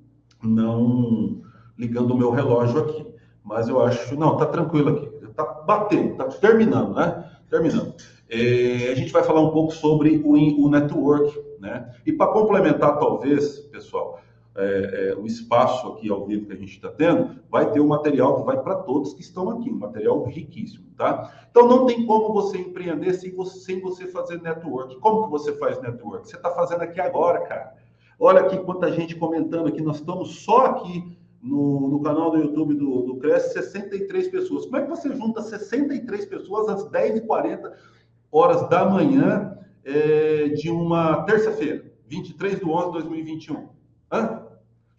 não ligando o meu relógio aqui. Mas eu acho, não, tá tranquilo aqui. Tá batendo, tá terminando, né? Terminando. É, a gente vai falar um pouco sobre o, o network, né? E para complementar, talvez, pessoal, é, é, o espaço aqui ao vivo que a gente está tendo, vai ter um material que vai para todos que estão aqui, um material riquíssimo, tá? Então não tem como você empreender sem você, sem você fazer network. Como que você faz network? Você está fazendo aqui agora, cara. Olha aqui quanta gente comentando aqui. Nós estamos só aqui no, no canal do YouTube do, do Cresce, 63 pessoas. Como é que você junta 63 pessoas às 10h40 horas da manhã é, de uma terça-feira, 23 de 11 de 2021? Hã?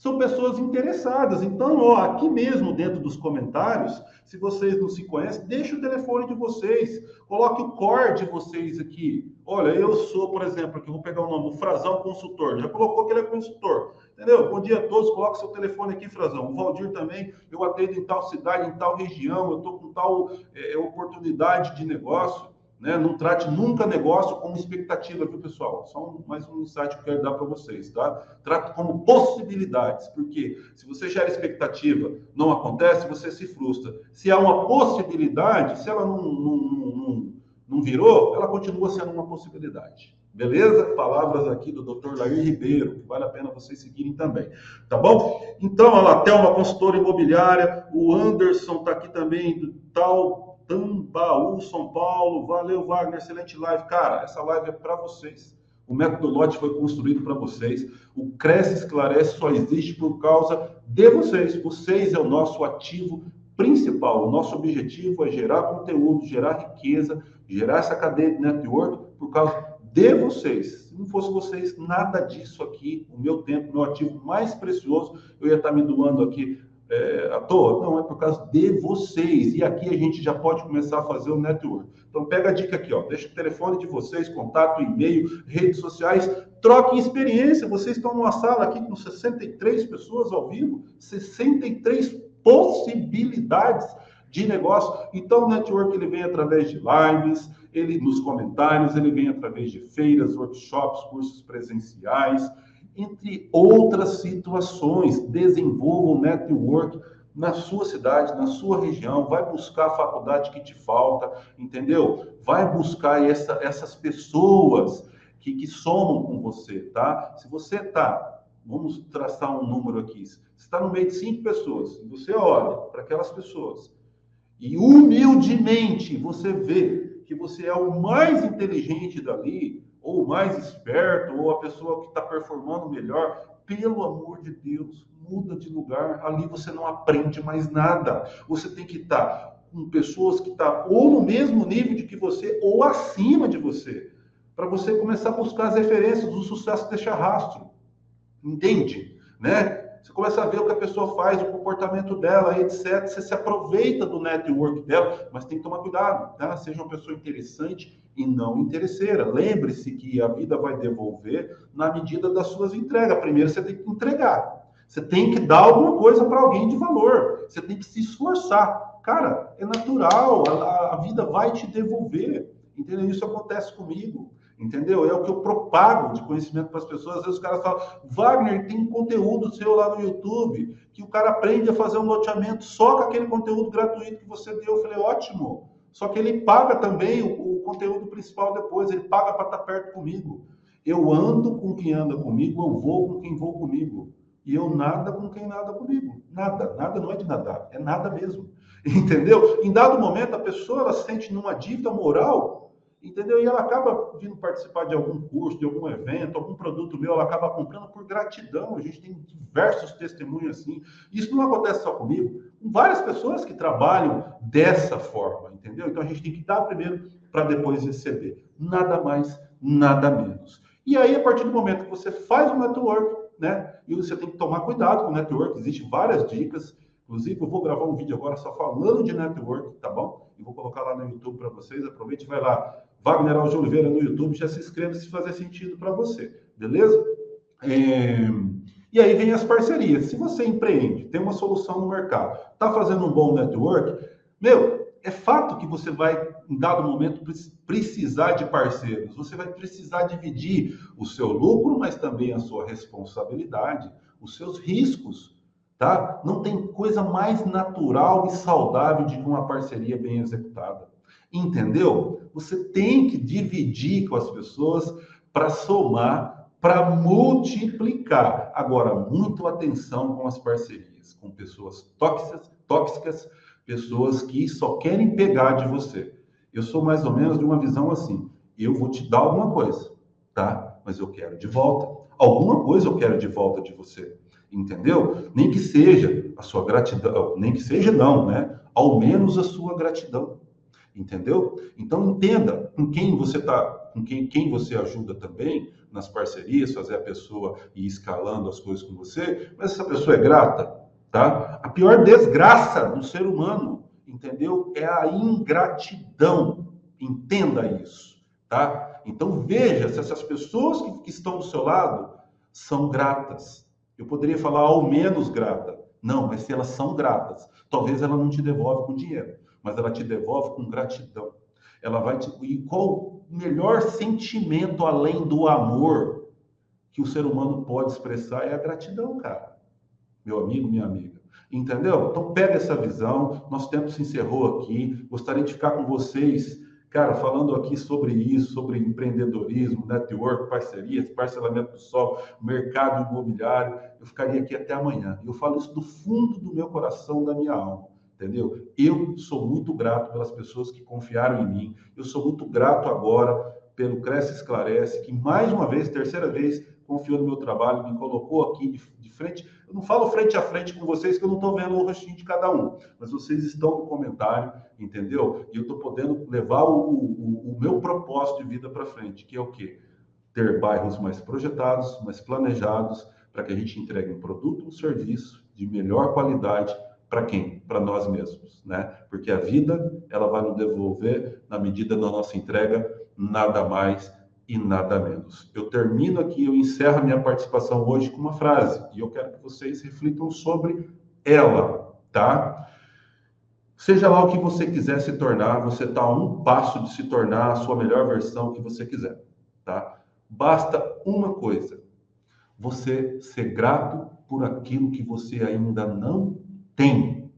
São pessoas interessadas. Então, ó, aqui mesmo dentro dos comentários, se vocês não se conhecem, deixe o telefone de vocês, coloque o core de vocês aqui. Olha, eu sou, por exemplo, aqui vou pegar o nome, o Frazão Consultor. Já colocou que ele é consultor. Entendeu? Bom dia a todos, coloque seu telefone aqui, Frazão. O Valdir também, eu atendo em tal cidade, em tal região, eu estou com tal é, oportunidade de negócio. Né? Não trate nunca negócio como expectativa, viu, pessoal? Só mais um insight que eu quero dar para vocês, tá? Trate como possibilidades, porque se você gera expectativa, não acontece, você se frustra. Se há uma possibilidade, se ela não, não, não, não virou, ela continua sendo uma possibilidade. Beleza? Palavras aqui do Dr. Lair Ribeiro, que vale a pena vocês seguirem também. Tá bom? Então, a Latel, uma consultora imobiliária, o Anderson está aqui também, do tal Tambaú, São Paulo. Valeu, Wagner, excelente live. Cara, essa live é para vocês. O método Lote foi construído para vocês. O Cresce Esclarece só existe por causa de vocês. Vocês é o nosso ativo principal. O nosso objetivo é gerar conteúdo, gerar riqueza, gerar essa cadeia de network por causa de vocês. Se não fosse vocês, nada disso aqui, o meu tempo, meu ativo mais precioso, eu ia estar me doando aqui é, à toa. Não, é por causa de vocês. E aqui a gente já pode começar a fazer o network. Então pega a dica aqui, ó. Deixa o telefone de vocês, contato, e-mail, redes sociais, troquem experiência. Vocês estão numa sala aqui com 63 pessoas ao vivo, 63 possibilidades de negócio. Então o network ele vem através de lives, ele nos comentários, ele vem através de feiras, workshops, cursos presenciais, entre outras situações. Desenvolva o network na sua cidade, na sua região, vai buscar a faculdade que te falta, entendeu? Vai buscar essa, essas pessoas que, que somam com você, tá? Se você tá, vamos traçar um número aqui, você está no meio de cinco pessoas, você olha para aquelas pessoas e humildemente você vê que você é o mais inteligente dali, ou mais esperto, ou a pessoa que está performando melhor, pelo amor de Deus, muda de lugar. Ali você não aprende mais nada. Você tem que estar tá com pessoas que estão tá ou no mesmo nível de que você, ou acima de você, para você começar a buscar as referências do sucesso deixa rastro. Entende? Né? Você começa a ver o que a pessoa faz, o comportamento dela, etc. Você se aproveita do network dela, mas tem que tomar cuidado, tá? Seja uma pessoa interessante e não interesseira. Lembre-se que a vida vai devolver na medida das suas entregas. Primeiro você tem que entregar. Você tem que dar alguma coisa para alguém de valor. Você tem que se esforçar. Cara, é natural, a, a vida vai te devolver. Entendeu? Isso acontece comigo entendeu? É o que eu propago de conhecimento para as pessoas. Às vezes os caras falam, Wagner, tem conteúdo seu lá no YouTube, que o cara aprende a fazer um loteamento só com aquele conteúdo gratuito que você deu. Eu falei, ótimo. Só que ele paga também o, conteúdo principal depois, ele paga para estar tá perto comigo. Eu ando com quem anda comigo, eu vou com quem vou comigo. E eu nada com quem nada comigo. Nada, nada não é de nadar, é nada mesmo. Entendeu? Em dado momento, a pessoa ela se sente numa dívida moral entendeu? E ela acaba vindo participar de algum curso, de algum evento, algum produto meu, ela acaba comprando por gratidão. A gente tem diversos testemunhos assim. Isso não acontece só comigo, com várias pessoas que trabalham dessa forma, entendeu? Então a gente tem que dar primeiro para depois receber. Nada mais, nada menos. E aí, a partir do momento que você faz o network, né? E você tem que tomar cuidado com o network, existem várias dicas. Inclusive, eu vou gravar um vídeo agora só falando de network, tá bom? E vou colocar lá no YouTube para vocês. Aproveite vai lá Wagner Alves Oliveira no YouTube, já se inscreva se fazer sentido para você, beleza? É... E aí vem as parcerias. Se você empreende, tem uma solução no mercado, está fazendo um bom network, meu, é fato que você vai, em dado momento, precisar de parceiros. Você vai precisar dividir o seu lucro, mas também a sua responsabilidade, os seus riscos, tá? Não tem coisa mais natural e saudável de uma parceria bem executada. Entendeu? Você tem que dividir com as pessoas para somar, para multiplicar. Agora, muito atenção com as parcerias, com pessoas tóxicas, tóxicas, pessoas que só querem pegar de você. Eu sou mais ou menos de uma visão assim: eu vou te dar alguma coisa, tá? Mas eu quero de volta. Alguma coisa eu quero de volta de você. Entendeu? Nem que seja a sua gratidão, nem que seja não, né? Ao menos a sua gratidão entendeu? Então entenda com quem você está, com quem, quem você ajuda também nas parcerias, fazer a pessoa ir escalando as coisas com você, mas essa pessoa é grata, tá? A pior desgraça do ser humano, entendeu? É a ingratidão. Entenda isso, tá? Então veja se essas pessoas que, que estão do seu lado são gratas. Eu poderia falar ao menos grata. Não, mas se elas são gratas, talvez ela não te devolve com dinheiro mas ela te devolve com gratidão. Ela vai te. E qual o melhor sentimento além do amor que o ser humano pode expressar é a gratidão, cara. Meu amigo, minha amiga. Entendeu? Então pega essa visão. Nosso tempo se encerrou aqui. Gostaria de ficar com vocês Cara, falando aqui sobre isso, sobre empreendedorismo, network, parcerias, parcelamento do sol, mercado imobiliário, eu ficaria aqui até amanhã. Eu falo isso do fundo do meu coração, da minha alma, entendeu? Eu sou muito grato pelas pessoas que confiaram em mim. Eu sou muito grato agora pelo Cresce Esclarece, que mais uma vez, terceira vez, confiou no meu trabalho, me colocou aqui de, de frente. Eu não falo frente a frente com vocês, que eu não estou vendo o rostinho de cada um, mas vocês estão no comentário, entendeu? E eu estou podendo levar o, o, o, meu propósito de vida para frente, que é o quê? Ter bairros mais projetados, mais planejados, para que a gente entregue um produto, um serviço de melhor qualidade para quem? Para nós mesmos, né? Porque a vida, ela vai nos devolver na medida da nossa entrega, nada mais e nada menos. Eu termino aqui, eu encerro a minha participação hoje com uma frase e eu quero que vocês reflitam sobre ela, tá? Seja lá o que você quiser se tornar, você está a um passo de se tornar a sua melhor versão que você quiser, tá? Basta uma coisa: você ser grato por aquilo que você ainda não tem.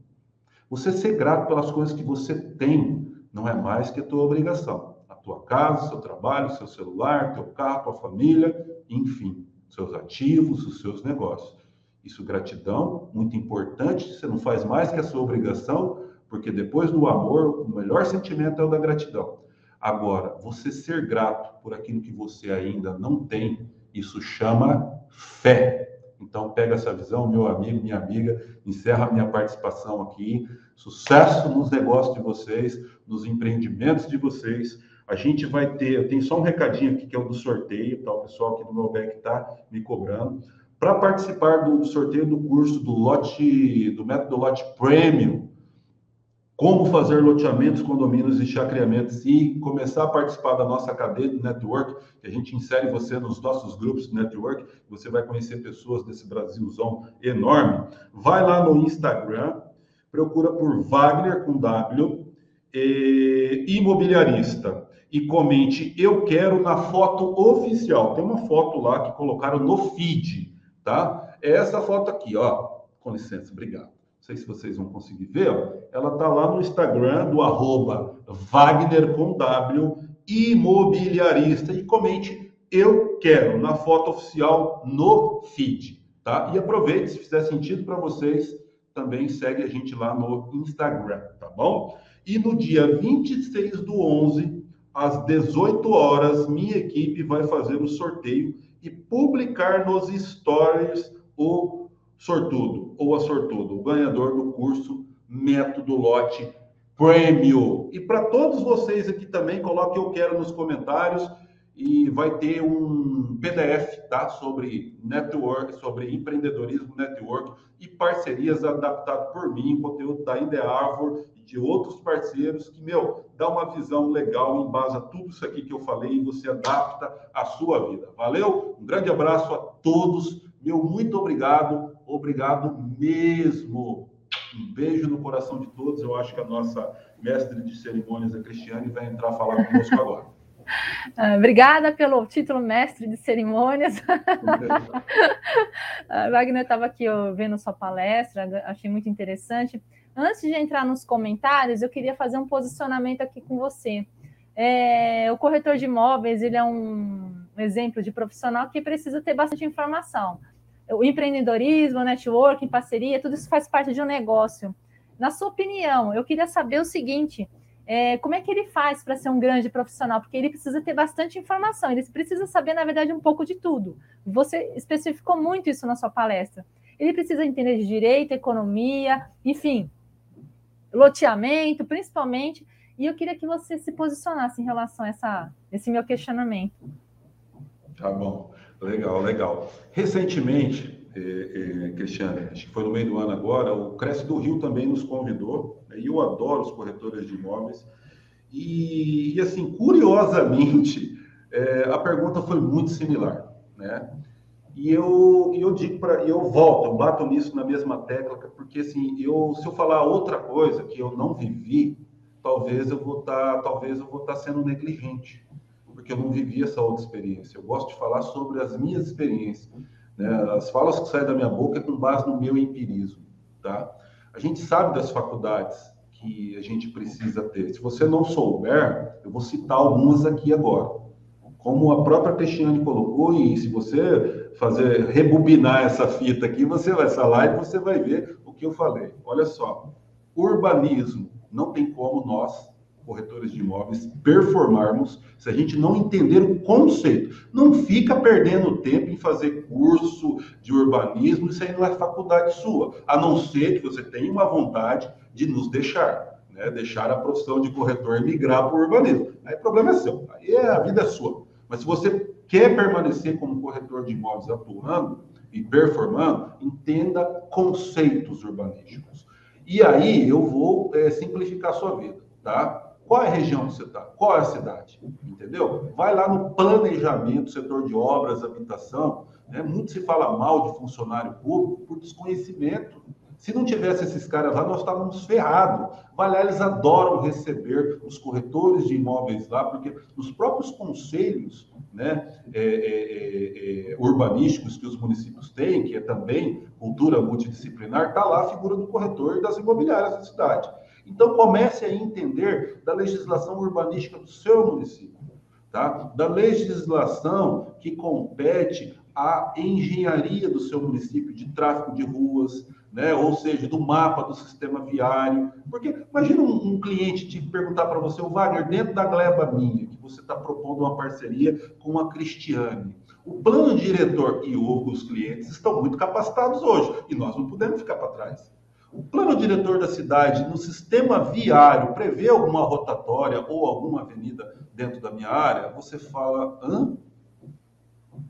Você ser grato pelas coisas que você tem não é mais que a tua obrigação tua casa, seu trabalho, seu celular, teu carro, tua família, enfim, seus ativos, os seus negócios. Isso gratidão, muito importante, você não faz mais que a sua obrigação, porque depois do amor, o melhor sentimento é o da gratidão. Agora, você ser grato por aquilo que você ainda não tem, isso chama fé. Então, pega essa visão, meu amigo, minha amiga, encerra minha participação aqui. Sucesso nos negócios de vocês, nos empreendimentos de vocês. A gente vai ter, tenho só um recadinho aqui que é o do sorteio, tá? O pessoal aqui do meu back está me cobrando. Para participar do, do, sorteio do curso do lote, do método lote premium, como fazer loteamentos, condomínios e chacreamentos e começar a participar da nossa cadeia do network, que a gente insere você nos nossos grupos de network, você vai conhecer pessoas desse Brasilzão enorme. Vai lá no Instagram, procura por Wagner com W, eh, imobiliarista e comente eu quero na foto oficial. Tem uma foto lá que colocaram no feed, tá? É essa foto aqui, ó. Com licença, obrigado. Não sei se vocês vão conseguir ver, ó. Ela tá lá no Instagram do arroba Wagner com W imobiliarista e comente eu quero na foto oficial no feed, tá? E aproveite, se fizer sentido para vocês, também segue a gente lá no Instagram, tá bom? E no dia 26 do 11, às 18 horas, minha equipe vai fazer o sorteio e publicar nos stories o sortudo ou a sortudo, o ganhador do curso Método Lote Prêmio. E para todos vocês aqui também, coloque eu quero nos comentários e vai ter um PDF, tá? Sobre network, sobre empreendedorismo, network e parcerias adaptado por mim, conteúdo da Indeavor e de outros parceiros que, meu, dá uma visão legal, embasa tudo isso aqui que eu falei e você adapta à sua vida. Valeu? Um grande abraço a todos. Meu muito obrigado. Obrigado mesmo. Um beijo no coração de todos. Eu acho que a nossa mestre de cerimônias, a Cristiane, vai entrar a falar conosco agora. Ah, obrigada pelo título mestre de cerimônias. Ah, Wagner estava aqui vendo sua palestra, achei muito interessante. Antes de entrar nos comentários, eu queria fazer um posicionamento aqui com você. É, o corretor de imóveis ele é um exemplo de profissional que precisa ter bastante informação. O empreendedorismo, networking, parceria, tudo isso faz parte de um negócio. Na sua opinião, eu queria saber o seguinte: é, como é que ele faz para ser um grande profissional? Porque ele precisa ter bastante informação, ele precisa saber, na verdade, um pouco de tudo. Você especificou muito isso na sua palestra. Ele precisa entender de direito, economia, enfim, loteamento, principalmente. E eu queria que você se posicionasse em relação a essa, esse meu questionamento. Tá bom, legal, legal. Recentemente, eh, eh, Cristiane, acho que foi no meio do ano agora, o Cresce do Rio também nos convidou, né, e eu adoro os corretores de imóveis, e, e assim, curiosamente, eh, a pergunta foi muito similar, né? E eu, eu digo para, eu volto, eu bato nisso na mesma tecla, porque assim, eu, se eu falar outra coisa que eu não vivi, talvez eu vou estar, tá, talvez eu vou estar tá sendo negligente, porque eu não vivi essa outra experiência. Eu gosto de falar sobre as minhas experiências. Né? As falas que saem da minha boca é com base no meu empirismo, tá? A gente sabe das faculdades que a gente precisa ter. Se você não souber, eu vou citar algumas aqui agora. Como a própria Cristiane colocou, e se você fazer rebobinar essa fita aqui, você vai, essa live, você vai ver o que eu falei. Olha só, urbanismo, não tem como nós corretores de imóveis performarmos se a gente não entender o conceito. Não fica perdendo tempo em fazer curso de urbanismo, isso aí não é faculdade sua, a não ser que você tenha uma vontade de nos deixar, né? deixar a profissão de corretor migrar para o urbanismo. Aí o problema é seu, aí é, a vida é sua. Mas se você quer permanecer como corretor de imóveis atuando e performando, entenda conceitos urbanísticos. E aí eu vou é, simplificar a sua vida, tá? Qual é a região que você está? Qual é a cidade? Entendeu? Vai lá no planejamento, setor de obras, habitação. Né? Muito se fala mal de funcionário público por desconhecimento. Se não tivesse esses caras lá, nós estávamos ferrados. Vai lá, eles adoram receber os corretores de imóveis lá, porque nos próprios conselhos né, é, é, é, urbanísticos que os municípios têm, que é também cultura multidisciplinar, está lá a figura do corretor das imobiliárias da cidade. Então, comece a entender da legislação urbanística do seu município, tá? da legislação que compete à engenharia do seu município, de tráfego de ruas, né? ou seja, do mapa do sistema viário. Porque imagina um, um cliente te perguntar para você, o Wagner, dentro da gleba minha, que você está propondo uma parceria com a Cristiane. O plano diretor e os clientes estão muito capacitados hoje, e nós não podemos ficar para trás. O plano diretor da cidade, no sistema viário, prevê alguma rotatória ou alguma avenida dentro da minha área? Você fala, hã?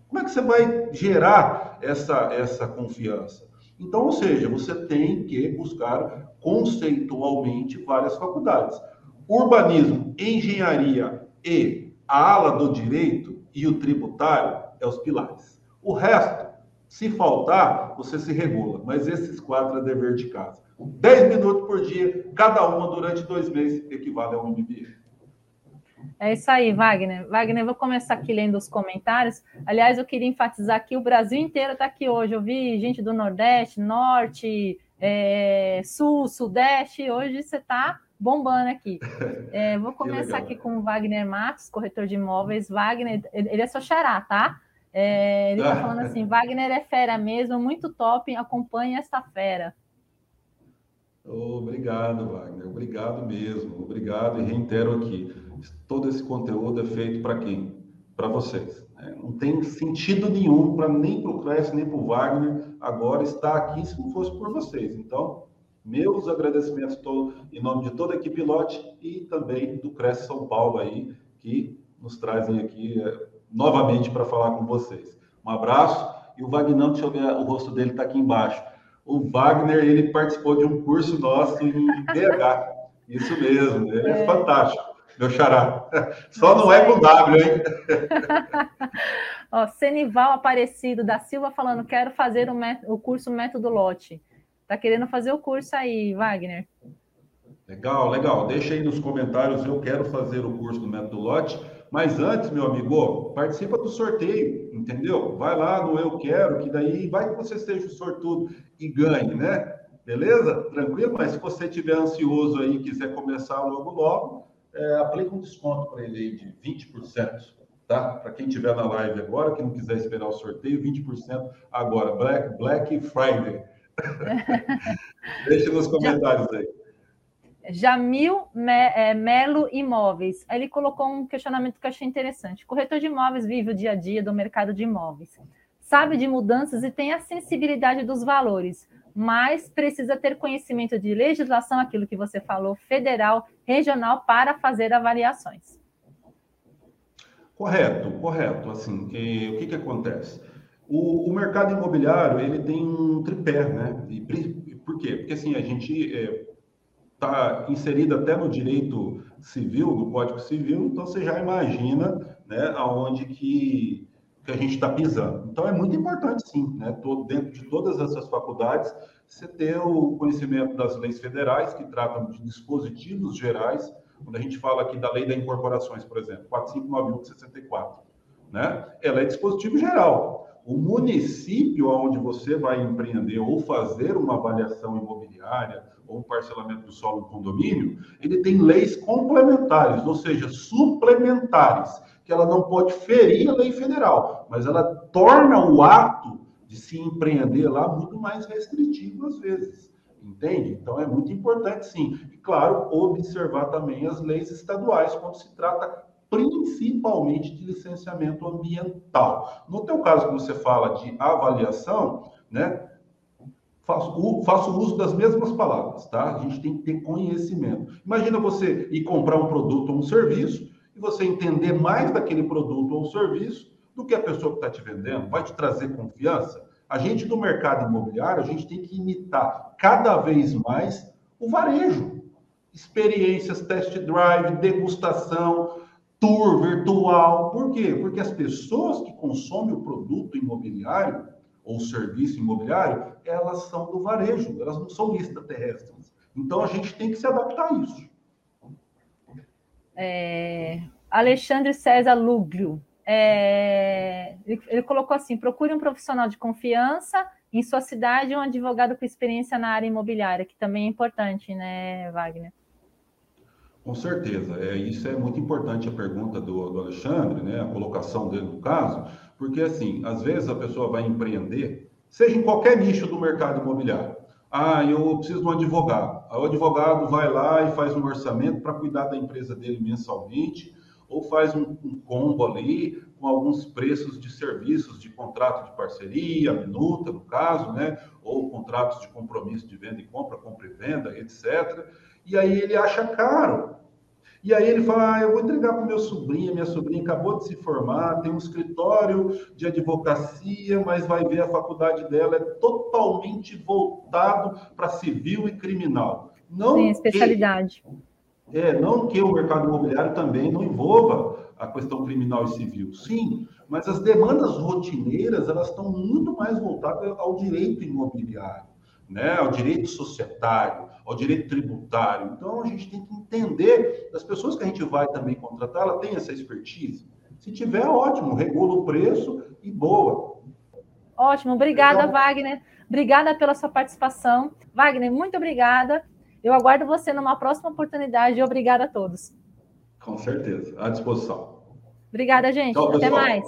Como é que você vai gerar essa, essa confiança? Então, ou seja, você tem que buscar conceitualmente várias faculdades. Urbanismo, engenharia e a ala do direito e o tributário é os pilares. O resto se faltar, você se regula. Mas esses quatro é dever de casa. 10 minutos por dia, cada uma durante dois meses, equivale a um MBA. É isso aí, Wagner. Wagner, vou começar aqui lendo os comentários. Aliás, eu queria enfatizar que o Brasil inteiro está aqui hoje. Eu vi gente do Nordeste, Norte, é, Sul, Sudeste. Hoje você está bombando aqui. É, vou começar aqui com o Wagner Matos, corretor de imóveis. Wagner, ele é seu xará, tá? É, ele está falando assim: Wagner é fera mesmo, muito top, acompanhe esta fera. Obrigado, Wagner. Obrigado mesmo. Obrigado e reitero aqui. Todo esse conteúdo é feito para quem? Para vocês. Né? Não tem sentido nenhum para nem para o Cresce, nem para o Wagner agora estar aqui se não fosse por vocês. Então, meus agradecimentos todos em nome de toda a equipe Lote e também do Cresce São Paulo aí, que nos trazem aqui é, novamente para falar com vocês. Um abraço e o Wagner, deixa eu ver, o rosto dele está aqui embaixo. O Wagner, ele participou de um curso nosso em BH. Isso mesmo, ele é, é fantástico, meu xará. Só não é com W, hein? Ó, Senival Aparecido da Silva falando, quero fazer o, o curso Método Lote. Tá querendo fazer o curso aí, Wagner? Legal, legal. Deixa aí nos comentários, eu quero fazer o curso do Método Lote. Mas antes, meu amigo, participa do sorteio, entendeu? Vai lá no Eu Quero, que daí vai que você seja sortudo e ganhe, né? Beleza? Tranquilo? Mas se você estiver ansioso aí e quiser começar logo logo, é, aplica um desconto para ele aí de 20%, tá? Para quem estiver na live agora, que não quiser esperar o sorteio, 20% agora, Black, Black Friday. Deixe nos comentários aí. Jamil é, Melo Imóveis. Ele colocou um questionamento que eu achei interessante. Corretor de imóveis vive o dia a dia do mercado de imóveis. Sabe de mudanças e tem a sensibilidade dos valores, mas precisa ter conhecimento de legislação, aquilo que você falou, federal, regional, para fazer avaliações. Correto, correto. Assim, e, o que, que acontece? O, o, mercado imobiliário ele tem um tripé, né? E, por quê? Porque assim a gente é, está inserida até no direito civil, no Código Civil, então você já imagina né, aonde que, que a gente está pisando. Então é muito importante, sim, né, todo, dentro de todas essas faculdades, você ter o conhecimento das leis federais, que tratam de dispositivos gerais, quando a gente fala aqui da lei da incorporações, por exemplo, 4591 de 64, né? Ela é dispositivo geral. o município onde você vai empreender ou fazer uma avaliação imobiliária ou um parcelamento do solo no condomínio, ele tem leis complementares, ou seja, suplementares, que ela não pode ferir a lei federal, mas ela torna o ato de se empreender lá muito mais restritivo às vezes. Entende? Então é muito importante, sim. E, claro, observar também as leis estaduais quando se trata principalmente de licenciamento ambiental. No teu caso que você fala de avaliação, né? Faço, faço uso das mesmas palavras, tá? A gente tem que ter conhecimento. Imagina você ir comprar um produto ou um serviço e você entender mais daquele produto ou serviço do que a pessoa que está te vendendo. Vai te trazer confiança? A gente do mercado imobiliário, a gente tem que imitar cada vez mais o varejo. Experiências, test drive, degustação, tour virtual. Por quê? Porque as pessoas que consomem o produto imobiliário ou serviço imobiliário, elas são do varejo, elas não são extraterrestres. Então a gente tem que se adaptar a isso. É, Alexandre César Luglio. É, ele, ele, colocou assim: procure um profissional de confiança em sua cidade um advogado com experiência na área imobiliária, que também é importante, né, Wagner? Com certeza, é, isso é muito importante a pergunta do, do Alexandre, né, a colocação dele no caso, porque assim, às vezes a pessoa vai empreender, seja em qualquer nicho do mercado imobiliário. Ah, eu preciso de um advogado. O advogado vai lá e faz um orçamento para cuidar da empresa dele mensalmente, ou faz um, um, combo ali com alguns preços de serviços de contrato de parceria, minuta, no caso, né? Ou contratos de compromisso de venda e compra, compra e venda, etc. E aí ele acha caro. E aí ele fala: ah, eu vou entregar para o meu sobrinho, minha sobrinha acabou de se formar, tem um escritório de advocacia, mas vai ver a faculdade dela é totalmente voltado para civil e criminal. Não Sim, especialidade. Que, é, não que o mercado imobiliário também não envolva a questão criminal e civil. Sim, mas as demandas rotineiras elas estão muito mais voltadas ao direito imobiliário, né? ao direito societário, ao direito tributário. Então, a gente tem que entender, as pessoas que a gente vai também contratar, ela tem essa expertise. Se tiver, ótimo, regula o preço e boa. Ótimo, obrigada, então, Wagner. Obrigada pela sua participação. Wagner, muito obrigada. Eu aguardo você numa próxima oportunidade e obrigada a todos. Com certeza, à disposição. Obrigada, gente. Tchau, Até mais.